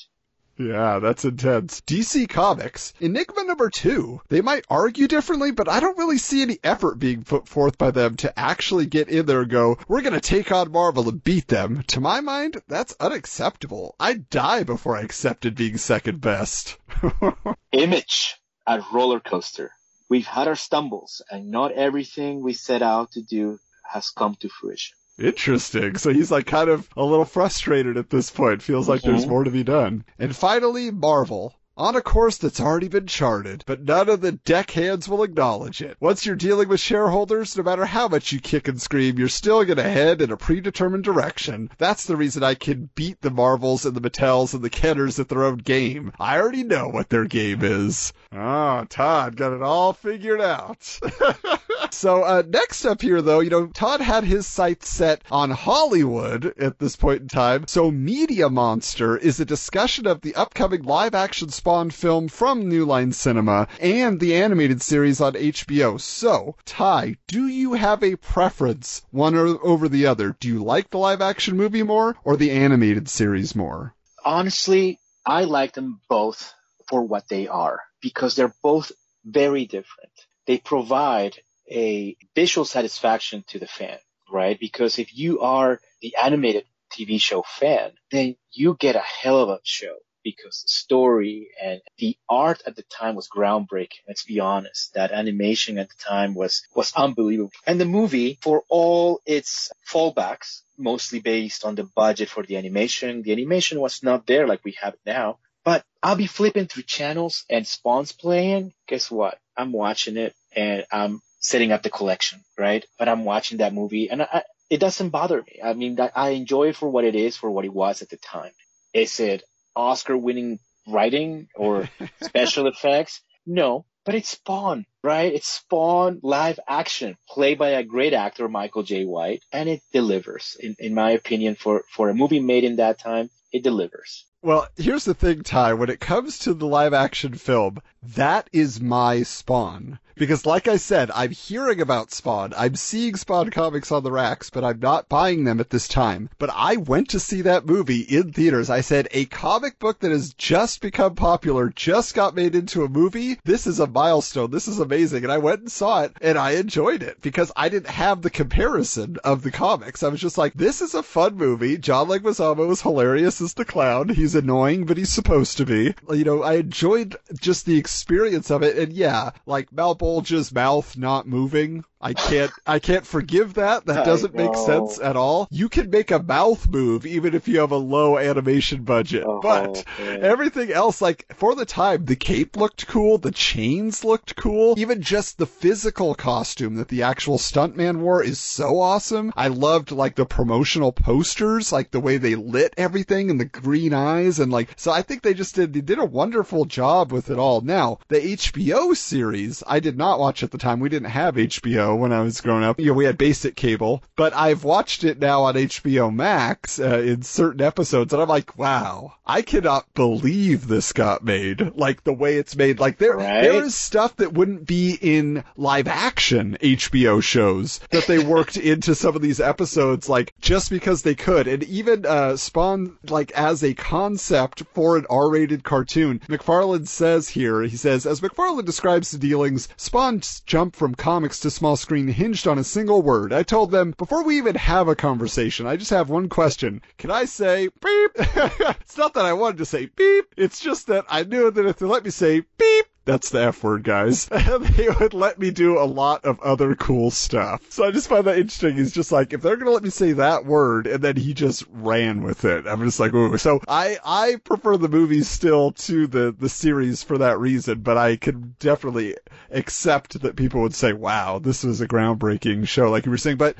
Yeah, that's intense. DC Comics, Enigma number two. They might argue differently, but I don't really see any effort being put forth by them to actually get in there and go, we're gonna take on Marvel and beat them. To my mind, that's unacceptable. I'd die before I accepted being second best. *laughs* Image at roller coaster. We've had our stumbles and not everything we set out to do has come to fruition. Interesting. So he's like kind of a little frustrated at this point. Feels like there's Mhm. more to be done. And finally, Marvel. On a course that's already been charted, but none of the deckhands will acknowledge it. Once you're dealing with shareholders, no matter how much you kick and scream, you're still gonna head in a predetermined direction. That's the reason I can beat the Marvels and the Mattels and the Kenners at their own game. I already know what their game is. Ah, Todd got it all figured out. *laughs* So uh, next up here, though, you know, Todd had his sights set on Hollywood at this point in time. So Media Monster is a discussion of the upcoming live-action Spawn film from New Line Cinema and the animated series on HBO. So, Ty, do you have a preference, one over the other? Do you like the live-action movie more or the animated series more? Honestly, I like them both for what they are because they're both very different. They provide a visual satisfaction to the fan, right? Because if you are the animated TV show fan, then you get a hell of a show because the story and the art at the time was groundbreaking. Let's be honest. That animation at the time was, was unbelievable. And the movie, for all its fallbacks, mostly based on the budget for the animation, the animation was not there like we have it now. But I'll be flipping through channels and Spawn's playing. Guess what? I'm watching it and I'm setting up the collection, right? But I'm watching that movie and I, it doesn't bother me. I mean, I enjoy it for what it is, for what it was at the time. Is it Oscar winning writing or *laughs* special effects? No, but it's Spawn, right? It's Spawn live action played by a great actor, Michael Jai White, and it delivers. In, in my opinion, for, for a movie made in that time, it delivers. Well, here's the thing, Ty. When it comes to the live action film, that is my Spawn. Because like I said, I'm hearing about Spawn. I'm seeing Spawn comics on the racks, but I'm not buying them at this time. But I went to see that movie in theaters. I said, a comic book that has just become popular, just got made into a movie. This is a milestone. This is amazing. And I went and saw it and I enjoyed it because I didn't have the comparison of the comics. I was just like, this is a fun movie. John Leguizamo is hilarious as the clown. He's annoying, but he's supposed to be. You know, I enjoyed just the experience of it. And yeah, like Malebolgia's mouth not moving. I can't, I can't forgive that. That *laughs* doesn't make sense at all. You can make a mouth move even if you have a low animation budget, Oh, but man. everything else, like for the time, the cape looked cool, the chains looked cool, even just the physical costume that the actual stuntman wore is so awesome. I loved like the promotional posters, like the way they lit everything and the green eyes and like, so I think they just did, they did a wonderful job with it all. Now, the HBO series, I did not watch at the time. We didn't have HBO when I was growing up. You know, we had basic cable, but I've watched it now on HBO Max uh, in certain episodes, and I'm like, wow, I cannot believe this got made. Like the way it's made. Like there, Right? there is stuff that wouldn't be in live action HBO shows that they worked *laughs* into some of these episodes, like just because they could, and even uh, Spawn, like as a concept for an R-rated cartoon. McFarlane says here, he says, as McFarlane describes the dealings, Spawn's jump from comics to small screen hinged on a single word. I told them before we even have a conversation, I just have one question. Can I say beep? *laughs* it's not that I wanted to say beep. It's just that I knew that if they let me say beep, that's the F word, guys. *laughs* they would let me do a lot of other cool stuff. So I just find that interesting. He's just like, if they're gonna let me say that word, and then he just ran with it. I'm just like, ooh. So I, I prefer the movies still to the, the series for that reason, but I can definitely accept that people would say, wow, this was a groundbreaking show, like you were saying. But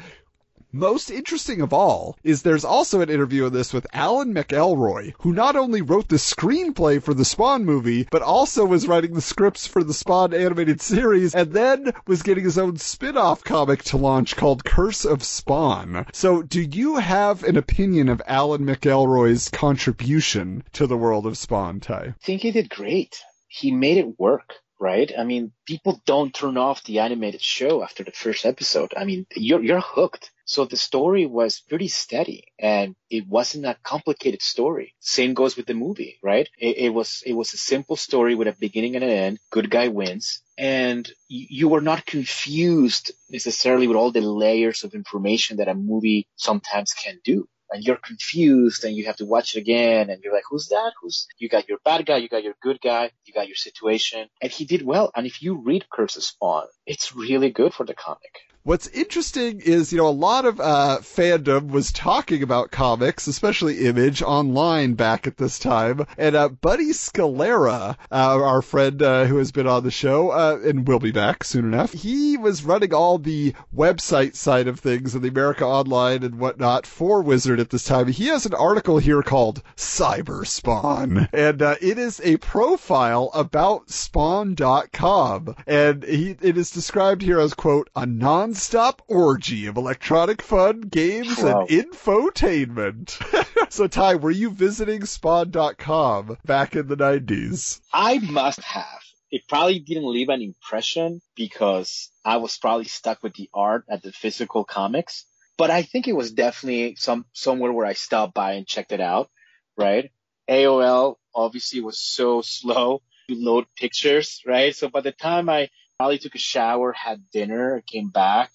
most interesting of all is there's also an interview of this with Alan McElroy, who not only wrote the screenplay for the Spawn movie, but also was writing the scripts for the Spawn animated series, and then was getting his own spin-off comic to launch called Curse of Spawn. So do you have an opinion of Alan McElroy's contribution to the world of Spawn, Ty? I think he did great. He made it work, right? I mean, people don't turn off the animated show after the first episode. I mean, you're you're hooked. So the story was pretty steady and it wasn't a complicated story. Same goes with the movie, right? It, it was it was a simple story with a beginning and an end. Good guy wins. And you, were not confused necessarily with all the layers of information that a movie sometimes can do and you're confused and you have to watch it again and you're like, who's that? Who's, you got your bad guy, you got your good guy, you got your situation. And he did well. And if you read Curse of Spawn, it's really good for the comic. What's interesting is, you know, a lot of uh, fandom was talking about comics, especially Image, online back at this time. And uh, Buddy Scalera, uh, our friend uh, who has been on the show uh, and will be back soon enough, he was running all the website side of things and the America Online and whatnot for Wizard at this time. He has an article here called Cyber Spawn, and uh, it is a profile about Spawn.com, and he, it is described here as quote a non-stop orgy of electronic fun, games, Wow. and infotainment. *laughs* so Ty, were you visiting Spawn.com back in the nineties? I must have. It probably didn't leave an impression because I was probably stuck with the art at the physical comics. But I think it was definitely some somewhere where I stopped by and checked it out, right? AOL obviously was so *laughs* slow to load pictures, right? So by the time I probably took a shower, had dinner, came back,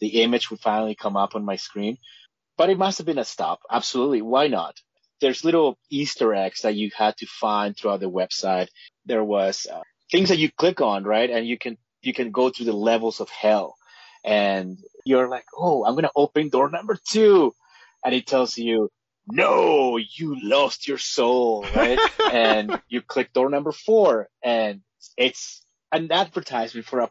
the image would finally come up on my screen. But it must have been a stop. Absolutely. Why not? There's little Easter eggs that you had to find throughout the website. There was uh, things that you click on, right? And you can, you can go through the levels of hell and you're like, Oh, I'm going to open door number two. And it tells you, no, you lost your soul, right? *laughs* and you click door number four and it's an advertisement for a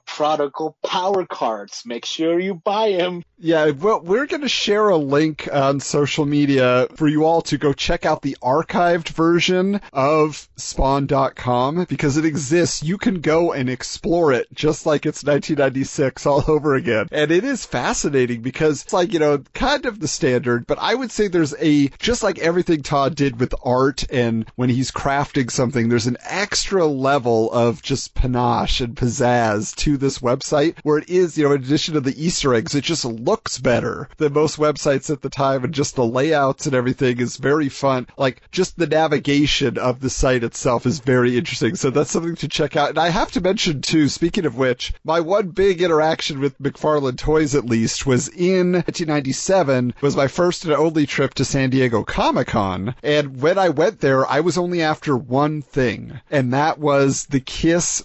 called Power Cards. Make sure you buy them. Yeah, well, we're going to share a link on social media for you all to go check out the archived version of Spawn.com because it exists. You can go and explore it just like it's 1996 all *laughs* over again. And it is fascinating because it's like, you know, kind of the standard, but I would say there's a, just like everything Todd did with art and when he's crafting something, there's an extra level of just panache and pizzazz to this website where it is, you know, in addition to the Easter eggs, it just looks better than most websites at the time and just the layouts and everything is very fun. Like just the navigation of the site itself is very interesting. So that's something to check out. And I have to mention too, speaking of which, my one big interaction with McFarlane Toys at least was in 1997 was my first and only trip to San Diego Comic Con. And when I went there, I was only after one thing, and that was the Kiss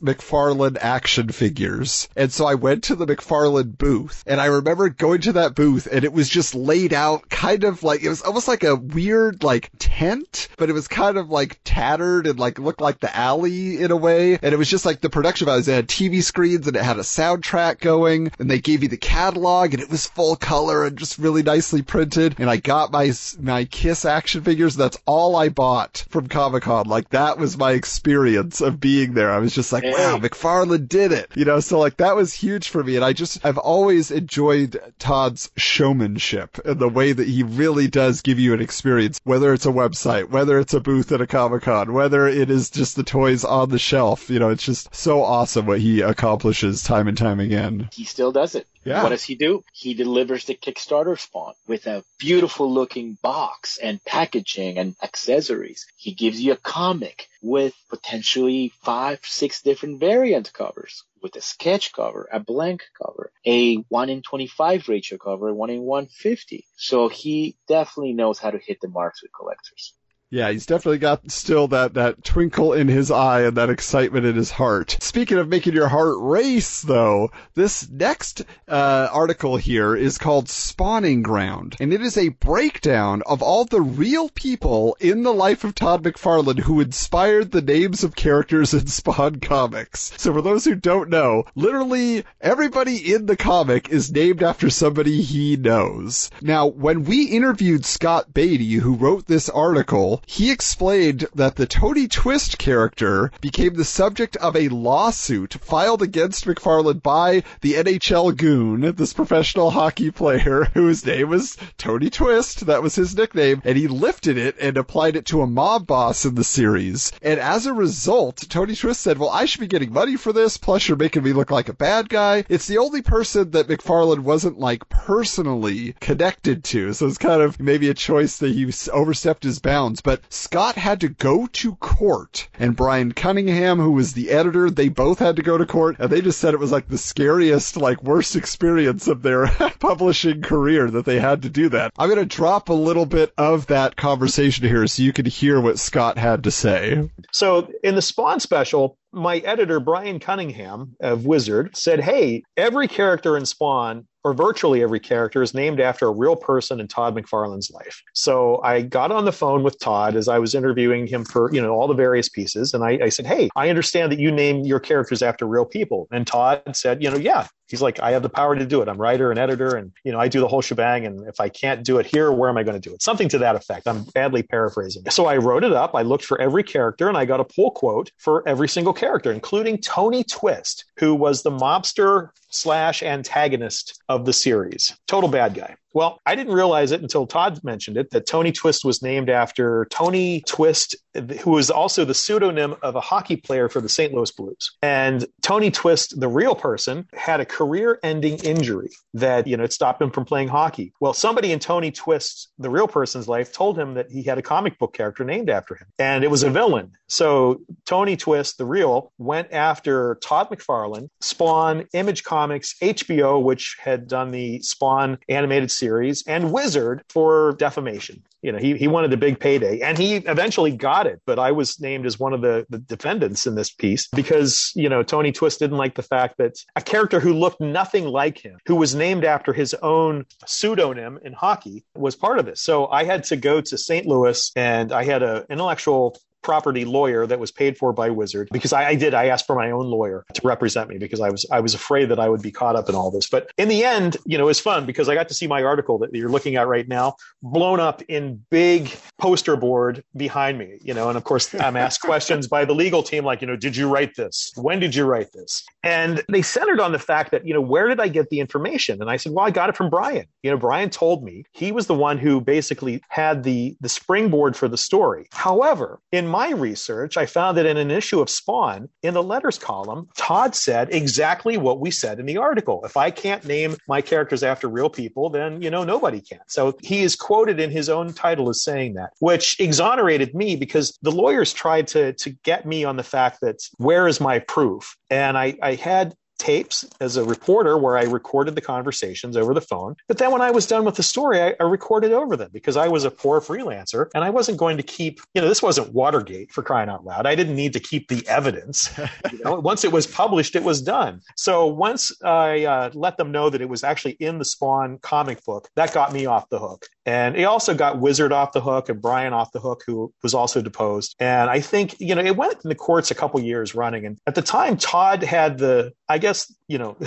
McFarlane action figures. And so I went to the McFarlane booth, and I remember going to that booth, and it was just laid out kind of like, it was almost like a weird, like, tent, but it was kind of like tattered and like looked like the alley in a way. And it was just like the production values. It had TV screens and it had a soundtrack going, and they gave you the catalog, and it was full color and just really nicely printed. And I got my, my Kiss action figures. That's all I bought from Comic Con. Like that was my experience of being there. I was just like, wow, McFarlane did it. You know, so like that was huge for me. And I just, I've always enjoyed Todd's showmanship and the way that he really does give you an experience, whether it's a website, whether it's a booth at a Comic Con, whether it is just the toys on the shelf. You know, it's just so awesome what he accomplishes time and time again. He still does it. Yeah. What does he do? He delivers the Kickstarter spawn with a beautiful looking box and packaging and accessories. He gives you a comic with potentially five, six different variant covers with a sketch cover, a blank cover, a 1 in 25 ratio cover, 1 in 150. So he definitely knows how to hit the marks with collectors. Yeah, he's definitely got still that, that twinkle in his eye and that excitement in his heart. Speaking of making your heart race, though, this next uh, article here is called Spawning Ground, and it is a breakdown of all the real people in the life of Todd McFarlane who inspired the names of characters in *laughs* Spawn comics. So for those who don't know, literally everybody in the comic is named after somebody he knows. Now, when we interviewed Scott Beatty, who wrote this article, he explained that the Tony Twist character became the subject of a lawsuit filed against McFarlane by the NHL goon, this professional hockey player *laughs* whose name was Tony Twist. That was his nickname. And he lifted it and applied it to a mob boss in the series. And as a result, Tony Twist said, well, I should be getting money for this. Plus you're making me look like a bad guy. It's the only person that McFarlane wasn't like personally connected to. So it's kind of maybe a choice that he overstepped his bounds. But Scott had to go to court and Brian Cunningham, who was the editor, they both had to go to court and they just said it was like the scariest, like worst experience of their *laughs* publishing career that they had to do that. I'm going to drop a little bit of that conversation here so you can hear what Scott had to say. So in the Spawn special, my editor, Brian Cunningham of Wizard, said, Hey, every character in Spawn, or virtually every character, is named after a real person in Todd McFarlane's life. So I got on the phone with Todd as I was interviewing him for, you know, all the various pieces. And I, I said, Hey, I understand that you name your characters after real people. And Todd said, you know, yeah. He's like, I have the power to do it. I'm writer and editor, and you know, I do the whole shebang. And if I can't do it here, where am I going to do it? Something to that effect. I'm badly paraphrasing. So I wrote it up. I looked for every character, and I got a pull quote for every single character, including Tony Twist, who was the mobster slash antagonist of the series. Total bad guy. Well, I didn't realize it until Todd mentioned it that Tony Twist was named after Tony Twist, who was also the pseudonym of a hockey player for the St. Louis Blues. And Tony Twist, the real person, had a career-ending injury that you know it stopped him from playing hockey. Well, somebody in Tony Twist, the real person's life, told him that he had a comic book character named after him, and it was a villain. So Tony Twist, the real, went after Todd McFarlane, Spawn, Image Comics, HBO, which had done the Spawn animated series, and Wizard for defamation. You know, he, he wanted a big payday and he eventually got it. But I was named as one of the, the defendants in this piece because, you know, Tony Twist didn't like the fact that a character who looked nothing like him, who was named after his own pseudonym in hockey, was part of this. So I had to go to St. Louis and I had an intellectual property lawyer that was paid for by Wizard because I, I, did. I asked for my own lawyer to represent me because I was I was afraid that I would be caught up in all this. But in the end, you know, it was fun because I got to see my article that you're looking at right now blown up in big poster board behind me. You know, and of course I'm asked *laughs* questions by the legal team like, you know, did you write this? When did you write this? And they centered on the fact that you know where did I get the information? And I said, well, I got it from Brian. You know, Brian told me he was the one who basically had the the springboard for the story. However, in my research, I found that in an issue of Spawn, in the letters column, Todd said exactly what we said in the article. If I can't name my characters after real people, then, you know, nobody can. So he is quoted in his own title as saying that, which exonerated me because the lawyers tried to, to get me on the fact that where is my proof? And I, I had tapes as a reporter where I recorded the conversations over the phone. But then when I was done with the story, I, I, recorded over them because I was a poor freelancer and I wasn't going to keep, you know, this wasn't Watergate for crying out loud. I didn't need to keep the evidence. *laughs* You know, once it was published, it was done. So once I uh, let them know that it was actually in the Spawn comic book, that got me off the hook. And it also got Wizard off the hook and Brian off the hook, who was also deposed. And I think, you know, it went in the courts a couple years running. And at the time, Todd had the, I guess, you know, *laughs*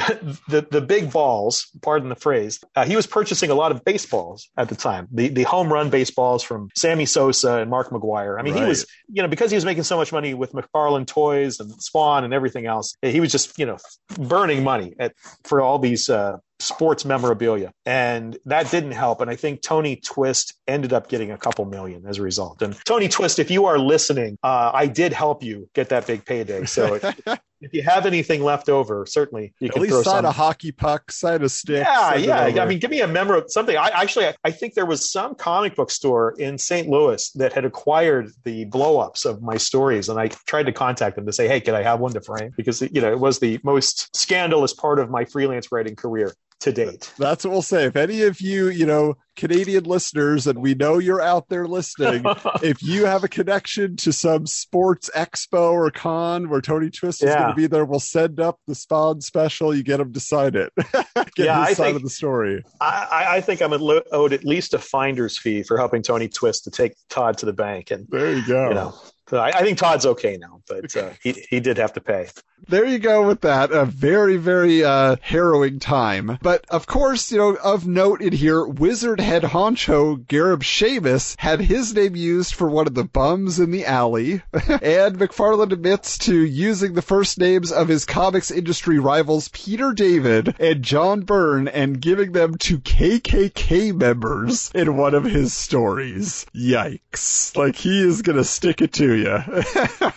the, the big balls, pardon the phrase. Uh, he was purchasing a lot of baseballs at the time, the, the home run baseballs from Sammy Sosa and Mark McGwire. I mean, right. he was, you know, because he was making so much money with McFarlane toys and Spawn and everything else, he was just, you know, burning money at, for all these, uh, sports memorabilia. And that didn't help. And I think Tony Twist ended up getting a couple million as a result. And Tony Twist, if you are listening, uh, I did help you get that big payday. So *laughs* if you have anything left over, certainly you At can least throw sign some. a hockey puck, sign a stick. Yeah, yeah. I mean, give me a member of something. I actually, I think there was some comic book store in St. Louis that had acquired the blow-ups of my stories, and I tried to contact them to say, "Hey, can I have one to frame?" Because you know it was the most scandalous part of my freelance writing career to date. That's what we'll say. If any of you, you know, Canadian listeners, and we know you're out there listening, *laughs* if you have a connection to some sports expo or con where Tony Twist is Yeah. going to be there, we'll send up the Spawn special. You get him to sign it. *laughs* get Yeah, I side think- of the story. I, I- I think I'm owed at least a finder's fee for helping Tony Twist to take Todd to the bank, and There you go. you know, so I, I think Todd's okay now, but uh, he he did have to pay. there you go with that. A very, very uh, harrowing time. But of course, you know, of note in here, Wizard head honcho Gareb Shamus had his name used for one of the bums in the alley. *laughs* and McFarlane admits to using the first names of his comics industry rivals Peter David and John Byrne and giving them to KKK members in one of his stories. Yikes. Like he is gonna stick it to you. *laughs*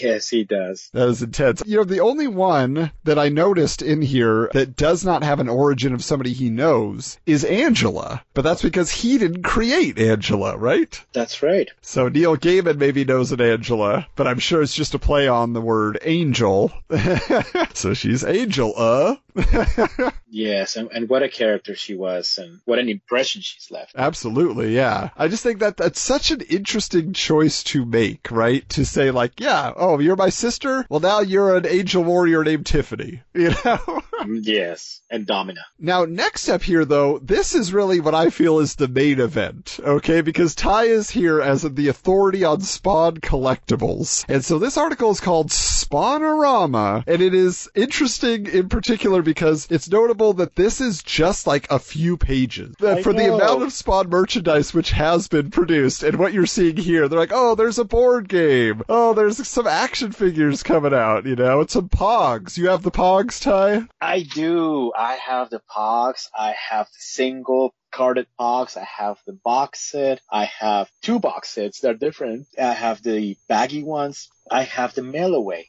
Yes, he does. That is intense. You know, the only one that I noticed in here that does not have an origin of somebody he knows is Angela. But that's because he didn't create Angela, right? That's right. So Neil Gaiman maybe knows an Angela, but I'm sure it's just a play on the word angel. *laughs* so she's Angel, uh? *laughs* Yes, and, and what a character she was, and what an impression she's left. Absolutely, yeah. I just think that that's such an interesting choice to make, right? To say like, yeah, oh, you're my sister? Well, now you're an angel warrior named Tiffany, *laughs* you know? Mm, yes, and Domina. Now, next up here, though, this is really what I feel is the main event, okay? Because Ty is here as the authority on Spawn collectibles. And so this article is called Spawnorama, and it is interesting in particular because it's notable that this is just like a few pages. I for the amount of Spawn merchandise which has been produced, and what you're seeing here, they're like, oh, there's a board game. Oh, there's some action figures coming out, you know, and some Pogs. You have the Pogs, Ty? I do. I have the Pogs. I have the single carded Pogs. I have the box set. I have two box sets. They're different. I have the baggy ones. I have the mail *laughs* away.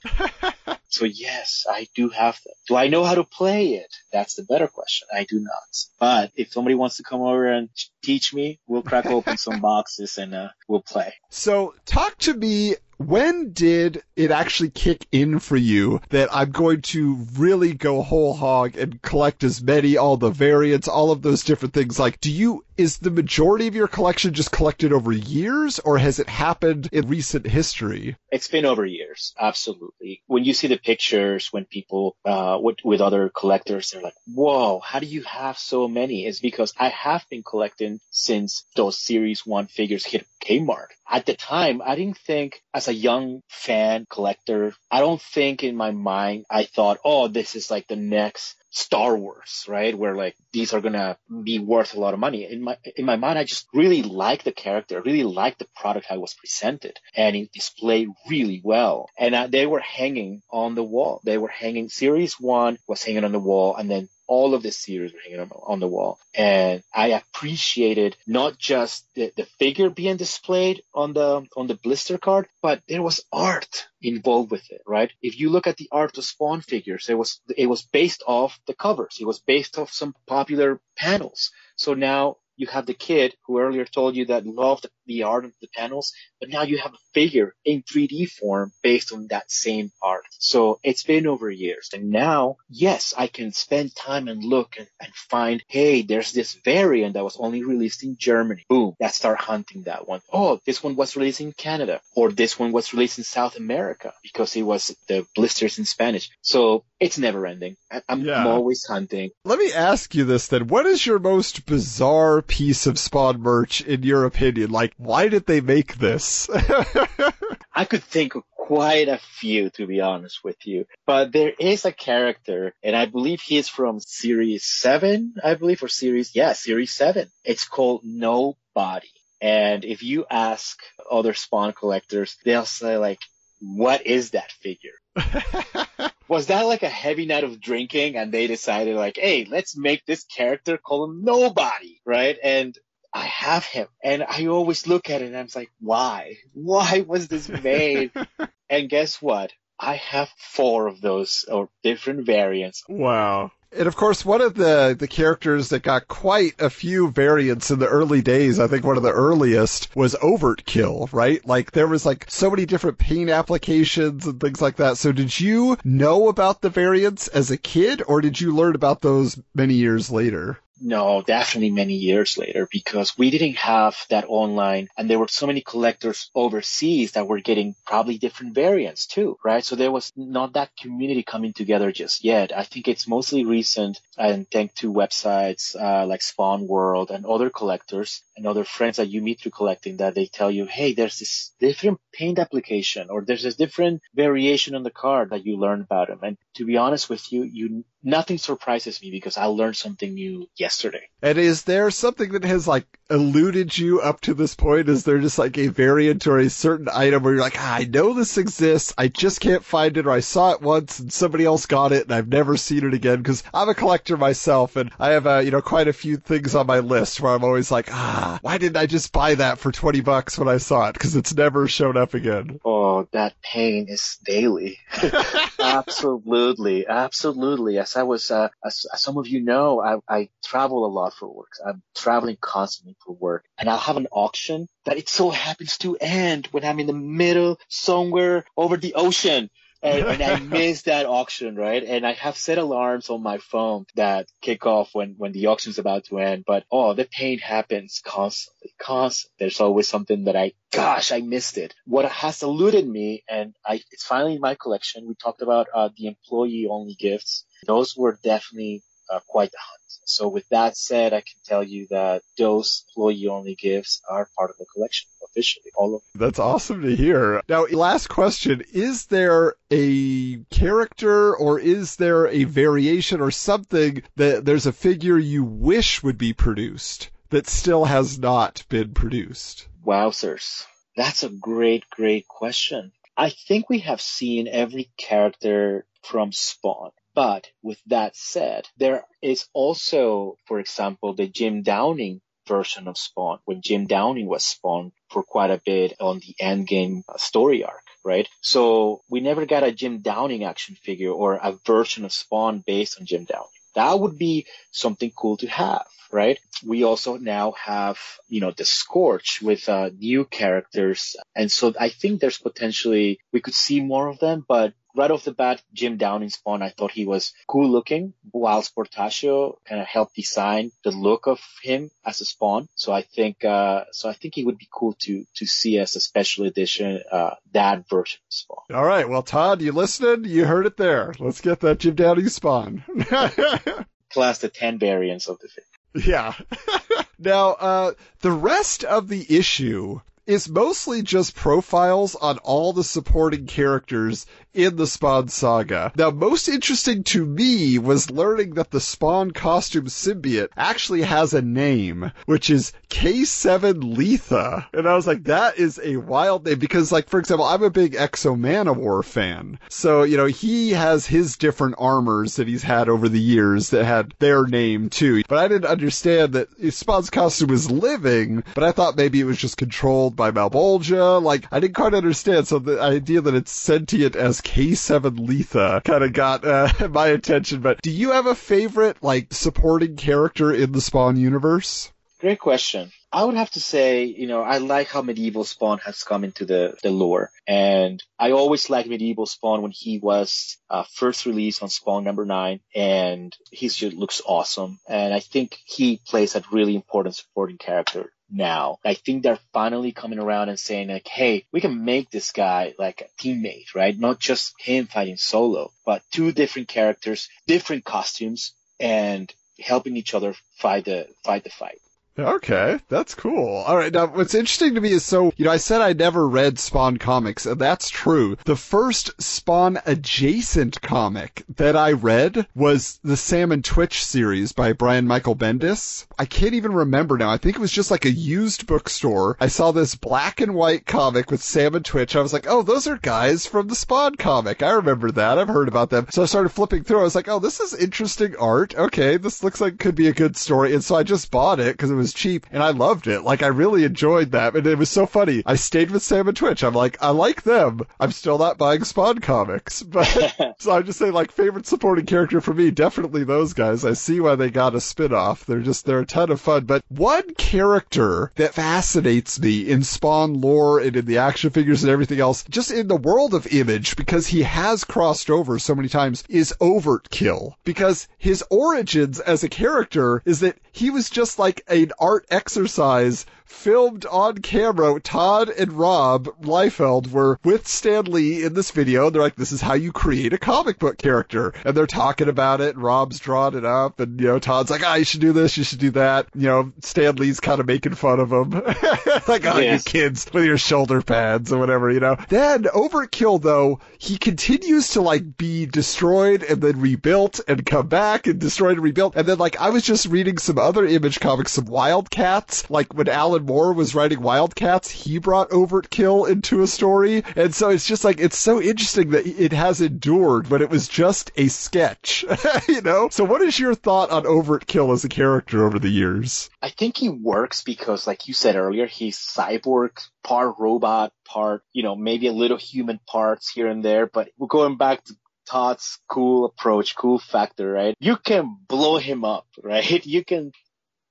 so yes, I do have them. Do I know how to play it? That's the better question. I do not. But if somebody wants to come over and teach me, we'll crack open some *laughs* boxes and uh, we'll play. So, talk to me. When did it actually kick in for you that I'm going to really go whole hog and collect as many, all the variants, all of those different things? Like, do you, is the majority of your collection just collected over years or has it happened in recent history? It's been over years, absolutely. When you see the pictures, when people uh, with with other collectors, they're like, "Whoa, how do you have so many?" It's because I have been collecting since those Series One figures hit Kmart. At the time, I didn't think, as a young fan collector, I don't think in my mind I thought, "Oh, this is like the next." Star Wars, right? Where like these are gonna be worth a lot of money. In my in my mind, I just really like the character, really like the product I was presented, and it displayed really well. And uh, they were hanging on the wall. They were hanging. Series one was hanging on the wall, and then all of the series were hanging on, on the wall. And I appreciated not just the, the figure being displayed on the on the blister card, but there was art involved with it, right? If you look at the art of Spawn figures, it was it was based off the covers. It was based off some popular panels. So now you have the kid who earlier told you that loved the art of the panels, but now you have a figure in 3D form based on that same art. So it's been over years. And now, yes, I can spend time and look and, and find, hey, there's this variant that was only released in Germany. Boom. Let's start hunting that one. Oh, this one was released in Canada or this one was released in South America because it was the blisters in Spanish. So it's never ending. I- I'm, Yeah. I'm always hunting. Let me ask you this then. What is your most bizarre piece of Spawn merch in your opinion? Like, why did they make this? *laughs* I could think of quite a few, to be honest with you. But there is a character, and I believe he is from Series 7, I believe, or Series, yeah, Series 7. It's called Nobody. And if you ask other Spawn collectors, they'll say like, what is that figure? *laughs* Was that like a heavy night of drinking and they decided like, hey, let's make this character call him Nobody, right? And I have him and I always look at it and I'm like, why? *laughs* Why was this made? *laughs* and guess what? I have four of those or different variants. Wow. And of course, one of the, the characters that got quite a few variants in the early days, I think one of the earliest was Overkill, right? Like there was like so many different paint applications and things like that. So did you know about the variants as a kid or did you learn about those many years later? No, definitely many years later because we didn't have that online and there were so many collectors overseas that were getting probably different variants too, right? So there was not that community coming together just yet. I think it's mostly recent and thanks to websites uh, like Spawn World and other collectors and other friends that you meet through collecting that they tell you, hey, there's this different paint application or there's this different variation on the card that you learn about them. And to be honest with you, you nothing surprises me because I learned something new yesterday. And is there something that has like eluded you up to this point? Is there just like a variant or a certain item where you're like, ah, I know this exists, I just can't find it, or I saw it once and somebody else got it and I've never seen it again? Because I'm a collector myself and I have, uh, you know, quite a few things on my list where I'm always like, ah, why didn't I just buy that for 20 bucks when I saw it? Because it's never shown up again. Oh, that pain is daily. *laughs* absolutely, absolutely. As I was, uh, as, as some of you know, I, I travel a lot for work. I'm traveling constantly for work, and I'll have an auction that it so happens to end when I'm in the middle somewhere over the ocean. And, and I *laughs* miss that auction, right? And I have set alarms on my phone that kick off when, when the auction's about to end. But oh, the pain happens constantly, constantly. There's always something that I, gosh, I missed it. What has eluded me, and I, it's finally in my collection. We talked about uh, the employee only gifts. Those were definitely uh, quite hunt. So with that said, I can tell you that those employee only gifts are part of the collection officially, all of them. That's awesome to hear. Now, last question. Is there a character or is there a variation or something that there's a figure you wish would be produced that still has not been produced? Wowzers. That's a great, great question. I think we have seen every character from Spawn, but with that said, there is also, for example, the Jim Downing version of Spawn, when Jim Downing was Spawn for quite a bit on the Endgame story arc, right? So we never got a Jim Downing action figure or a version of Spawn based on Jim Downing. That would be something cool to have, right? We also now have, you know, the Scorch with uh, new characters. And so I think there's potentially, we could see more of them, but right off the bat, Jim Downing Spawn, I thought he was cool looking, while Sportacio kind of helped design the look of him as a Spawn. So I think, uh, so I think it would be cool to, to see as a special edition, uh, that version of Spawn. All right. Well, Todd, you listening? You heard it there. Let's get that Jim Downing spawn. *laughs* Plus the 10 variants of the figure. yeah. *laughs* now, uh, the rest of the issue is mostly just profiles on all the supporting characters in the Spawn saga. Now, most interesting to me was learning that the Spawn costume symbiote actually has a name, which is K7 Leetha. And I was like, that is a wild name because, like, for example, I'm a big X-O Manowar fan. So, you know, he has his different armors that he's had over the years that had their name too. But I didn't understand that Spawn's costume was living, but I thought maybe it was just controlled by Malebolgia. Like, I didn't quite understand. So the idea that it's sentient as K7 Leetha kind of got uh, *laughs* my attention. But do you have a favorite, like, supporting character in the Spawn universe? Great question. I would have to say, you know, I like how Medieval Spawn has come into the, the lore. And I always liked Medieval Spawn when he was uh, first released on Spawn number nine. And he just looks awesome. And I think he plays a really important supporting character now. I think they're finally coming around and saying like, hey, we can make this guy like a teammate, right? Not just him fighting solo, but two different characters, different costumes, and helping each other fight the fight the fight. Okay, that's cool. All right, now what's interesting to me is so, you know, I said I never read Spawn comics, and that's true. The first Spawn adjacent comic that I read was the Sam and Twitch series by Brian Michael Bendis. I can't even remember now. I think it was just like a used bookstore. I saw this black and white comic with Sam and Twitch. I was like, oh, those are guys from the Spawn comic. I remember that. I've heard about them. So I started flipping through. I was like, oh, this is interesting art. Okay, this looks like could be a good story. And so I just bought it because it was cheap and I loved it. Like I really enjoyed that. And it was so funny. I stayed with Sam and Twitch. I'm like, I like them. I'm still not buying Spawn comics. *laughs* But *laughs* so I'm just say like favorite supporting character for me, definitely those guys. I see why they got a spin-off. They're just they're a ton of fun. But one character that fascinates me in Spawn lore and in the action figures and everything else, just in the world of image, because he has crossed over so many times, is Overkill. Because his origins as a character is that he was just like an art exercise filmed on camera. Todd and Rob Liefeld were with Stan Lee in this video. They're like, this is how you create a comic book character. And they're talking about it. And Rob's drawing it up. And, you know, Todd's like, ah, you should do this. You should do that. You know, Stan Lee's kind of making fun of him. *laughs* like, oh, Yes. you kids with your shoulder pads or whatever, you know. Then Overkill, though, he continues to like be destroyed and then rebuilt and come back and destroyed and rebuilt. And then like I was just reading some other image comics, some Wildcats, like when Alan Moore was writing Wildcats, he brought Overkill into a story. And so it's just like, it's so interesting that it has endured, but it was just a sketch, *laughs* you know? So what is your thought on Overkill as a character over the years? I think he works because, like you said earlier, he's cyborg, part robot, part, you know, maybe a little human parts here and there. But we're going back to Todd's cool approach, cool factor, right? You can blow him up, *laughs* right? You can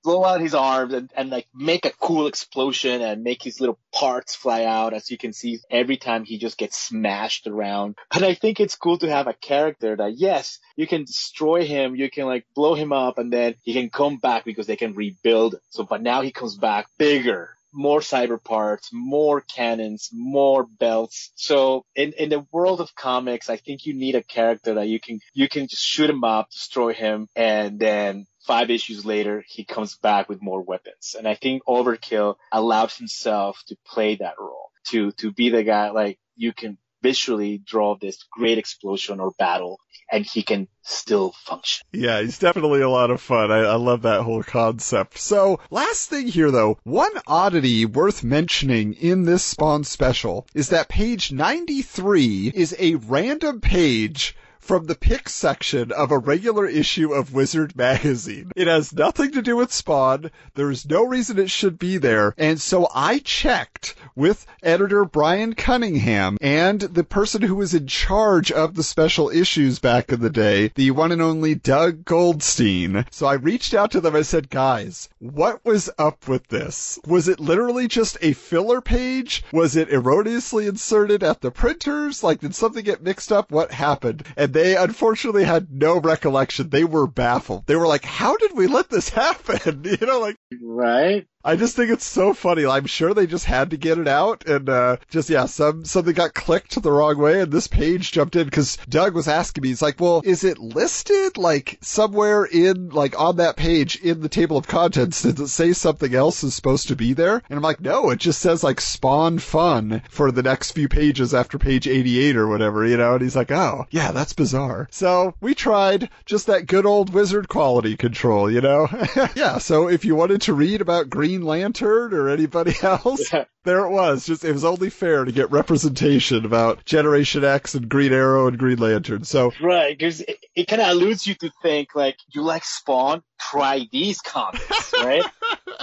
blow out his arms and, and like make a cool explosion and make his little parts fly out. As you can see, every time he just gets smashed around. *laughs* And I think it's cool to have a character that, yes, you can destroy him, you can like blow him up, and then he can come back because they can rebuild. So, but now he comes back bigger. More cyber parts, more cannons, more belts. So in, in the world of comics, I think you need a character that you can, you can just shoot him up, destroy him, and then five issues later, he comes back with more weapons. And I think Overkill allows himself to play that role, to, to be the guy, like, you can visually draw this great explosion or battle and he can still function. Yeah, he's definitely a lot of fun. I, I love that whole concept. So, last thing here though, one oddity worth mentioning in this Spawn special is that page 93 is a random page from the pick section of a regular issue of Wizard magazine. It has nothing to do with Spawn. There's no reason it should be there. And so I checked with editor Brian Cunningham and the person who was in charge of the special issues back in the day, the one and only Doug Goldstein. So I reached out to them. I said, guys, what was up with this? Was it literally just a filler page? Was it erroneously inserted at the printers? Like, did something get mixed up? What happened? And they unfortunately had no recollection. They were baffled. They were like, how did we let this happen? *laughs* You know, like, Right? I just think it's so funny. I'm sure they just had to get it out, and uh, just yeah, some something got clicked the wrong way, and this page jumped in because Doug was asking me. He's like, "Well, is it listed like somewhere in like on that page in the table of contents? Does it say something else is supposed to be there?" And I'm like, "No, it just says like Spawn Fun for the next few pages after page 88 or whatever, you know." And he's like, "Oh, yeah, that's bizarre." So we tried just that good old wizard quality control, you know. *laughs* yeah. So if you wanted to read about Green Lantern or anybody *laughs* else, Yeah. there it was. Just it was only fair to get representation about Generation X and Green Arrow and Green Lantern. So Right, because it, it kind of alludes you to think like you like Spawn, try these comics, *laughs* right?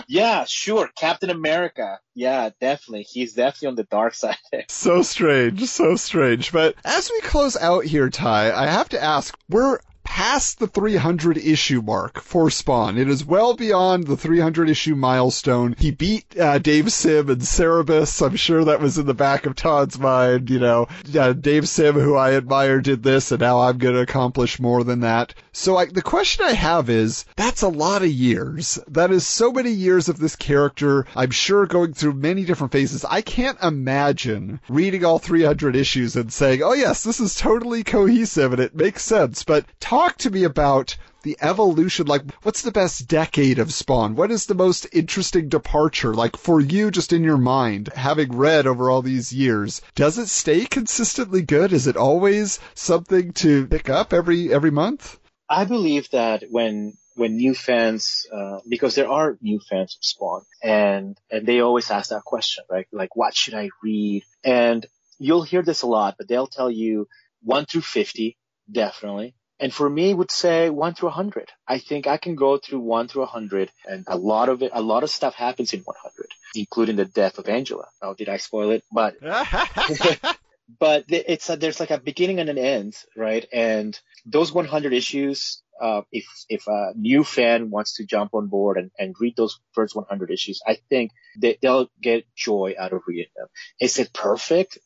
yeah, sure, Captain America. Yeah, definitely, he's definitely on the dark *laughs* side. so strange, so strange. But as we close out here, Ty, I have to ask, we're past the 300 issue mark for Spawn. It is well beyond the 300 issue milestone. He beat uh, Dave Sim and Cerebus. I'm sure that was in the back of Todd's mind. You know, uh, Dave Sim, who I admire, did this, and now I'm going to accomplish more than that. So I, the question I have is, that's a lot of years. That is so many years of this character. I'm sure going through many different phases. I can't imagine reading all 300 issues and saying, oh yes, this is totally cohesive and it makes sense. But talk to me about the evolution, like what's the best decade of Spawn? What is the most interesting departure? Like for you, just in your mind, having read over all these years, does it stay consistently good? Is it always something to pick up every every month? I believe that when when new fans, uh, because there are new fans of Spawn, and and they always ask that question, right? Like, what should I read? And you'll hear this a lot, but they'll tell you one through fifty, definitely. And for me, would say one through a hundred. I think I can go through one through a hundred, and a lot of it, a lot of stuff happens in one hundred, including the death of Angela. Oh, did I spoil it? But *laughs* but it's a, there's like a beginning and an end, right? And those 100 issues, uh, if if a new fan wants to jump on board and, and read those first 100 issues, I think they, they'll get joy out of reading them. Is it perfect?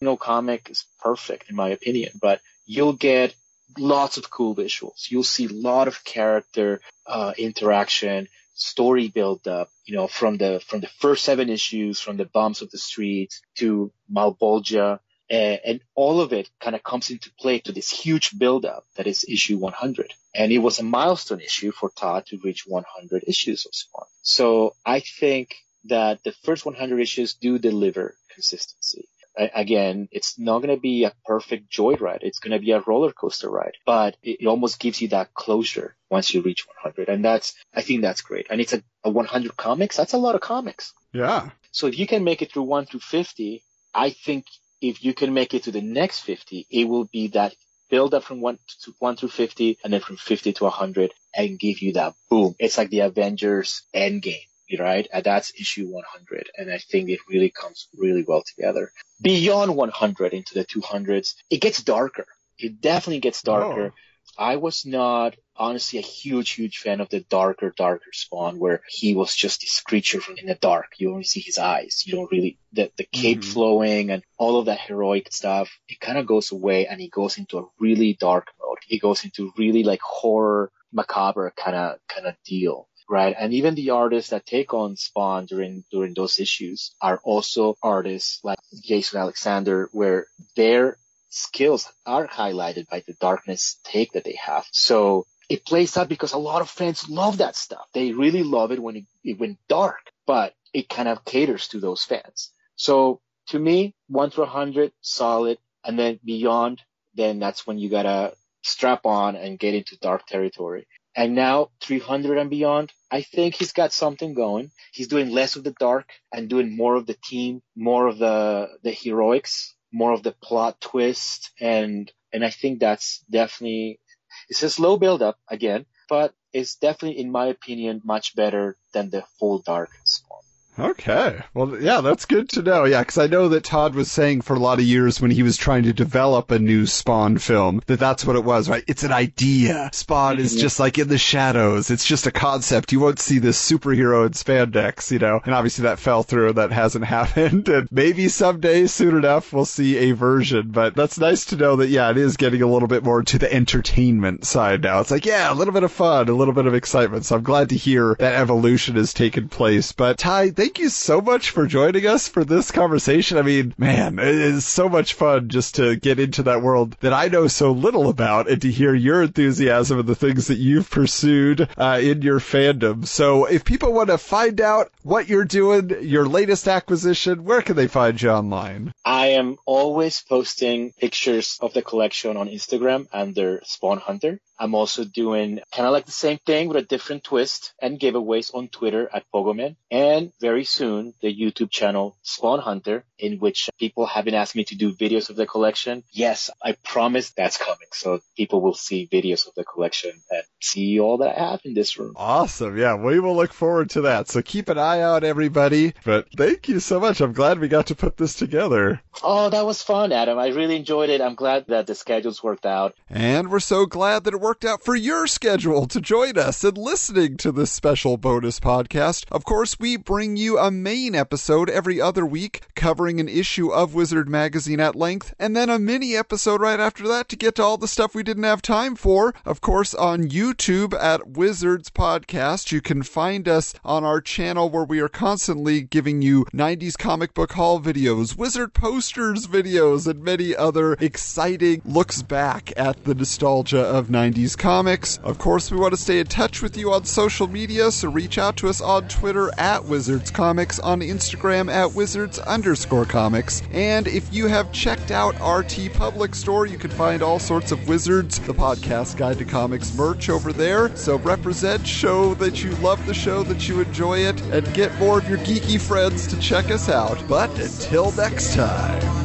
No comic is perfect in my opinion, but you'll get lots of cool visuals. You'll see a lot of character uh, interaction, story build up. You know, from the from the first seven issues, from the bumps of the streets to Malebolgia, and, all of it kind of comes into play to this huge build up that is issue 100. And it was a milestone issue for Todd to reach 100 issues of Spawn. So I think that the first 100 issues do deliver consistency. Again, it's not going to be a perfect joyride. It's going to be a roller coaster ride, but it, almost gives you that closure once you reach 100. And that's, I think that's great. And it's a, a 100 comics. That's a lot of comics. yeah. So if you can make it through 1 through 50, I think if you can make it to the next 50, it will be that build up from 1 to 1 through 50 and then from 50 to 100 and give you that boom. It's like the Avengers Endgame, right? And that's issue 100. And I think it really comes really well together. Beyond 100 into the 200s, it gets darker. It definitely gets darker. I was not honestly a huge, huge fan of the darker, darker Spawn, where he was just this creature from in the dark. You only see his eyes. You don't really the the cape Mhm. flowing and all of that heroic stuff. It kind of goes away, and he goes into a really dark mode. He goes into really like horror, macabre kind of kind of deal. Right. And even the artists that take on Spawn during, during those issues are also artists like Jason Alexander, where their skills are highlighted by the darkness take that they have. So it plays out because a lot of fans love that stuff. They really love it when it, it went dark, but it kind of caters to those fans. So to me, one through a hundred, solid. And then beyond, then that's when you gotta strap on and get into dark territory. And now 300 and beyond, I think he's got something going. He's doing less of the dark and doing more of the team, more of the, the heroics, more of the plot twist and And I think that's definitely, it's a slow build up again, but it's definitely, in my opinion, much better than the full dark Spawn. Okay. Well, yeah, that's good to know. Yeah, because I know that Todd was saying for a lot of years when he was trying to develop a new Spawn film that that's what it was, right? It's an idea. Spawn is Mhm. just like in the shadows. It's just a concept. You won't see this superhero in spandex, you know? And obviously that fell through and that hasn't *laughs* happened. And maybe someday, soon enough, we'll see a version. But that's nice to know that, yeah, it is getting a little bit more to the entertainment side now. It's like, yeah, a little bit of fun, a little bit of excitement. So I'm glad to hear that evolution has taken place. But Ty, thank you so much for joining us for this conversation. I mean, man, it is so much fun just to get into that world that I know so little about and to hear your enthusiasm and the things that you've pursued uh, in your fandom. So if people want to find out what you're doing, your latest acquisition, where can they find you online? I am always posting pictures of the collection on Instagram under Spawn Hunter. I'm also doing kind of like the same thing with a different twist and giveaways on Twitter at Pogoman. And very soon, the YouTube channel Spawn Hunter, in which people have been asking me to do videos of the collection. Yes, I promise that's coming. So people will see videos of the collection and see all that I have in this room. Awesome. Yeah, we will look forward to that. So keep an eye out, everybody. But thank you so much. I'm glad we got to put this together. Oh, that was fun, Adam. I really enjoyed it. I'm glad that the schedules worked out. And we're so glad that it worked out for your schedule to join us and listening to this special bonus podcast. Of course, we bring you a main episode every other week covering an issue of Wizard Magazine at length, and then a mini episode right after that to get to all the stuff we didn't have time for. Of course, on YouTube at Wizards Podcast, you can find us on our channel where we are constantly giving you 90s comic book haul videos, Wizard posters videos, and many other exciting looks back at the nostalgia of 90s comics. Of course, we want to stay in touch with you on social media, so reach out to us on Twitter at Wizards Comics, on Instagram at Wizards underscore comics. And if you have checked out RT Public store, you can find all sorts of Wizards, the podcast guide to comics merch over there. So represent, show that you love the show, that you enjoy it, and get more of your geeky friends to check us out. But until next time.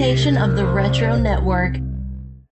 Presentation of the Retro Network.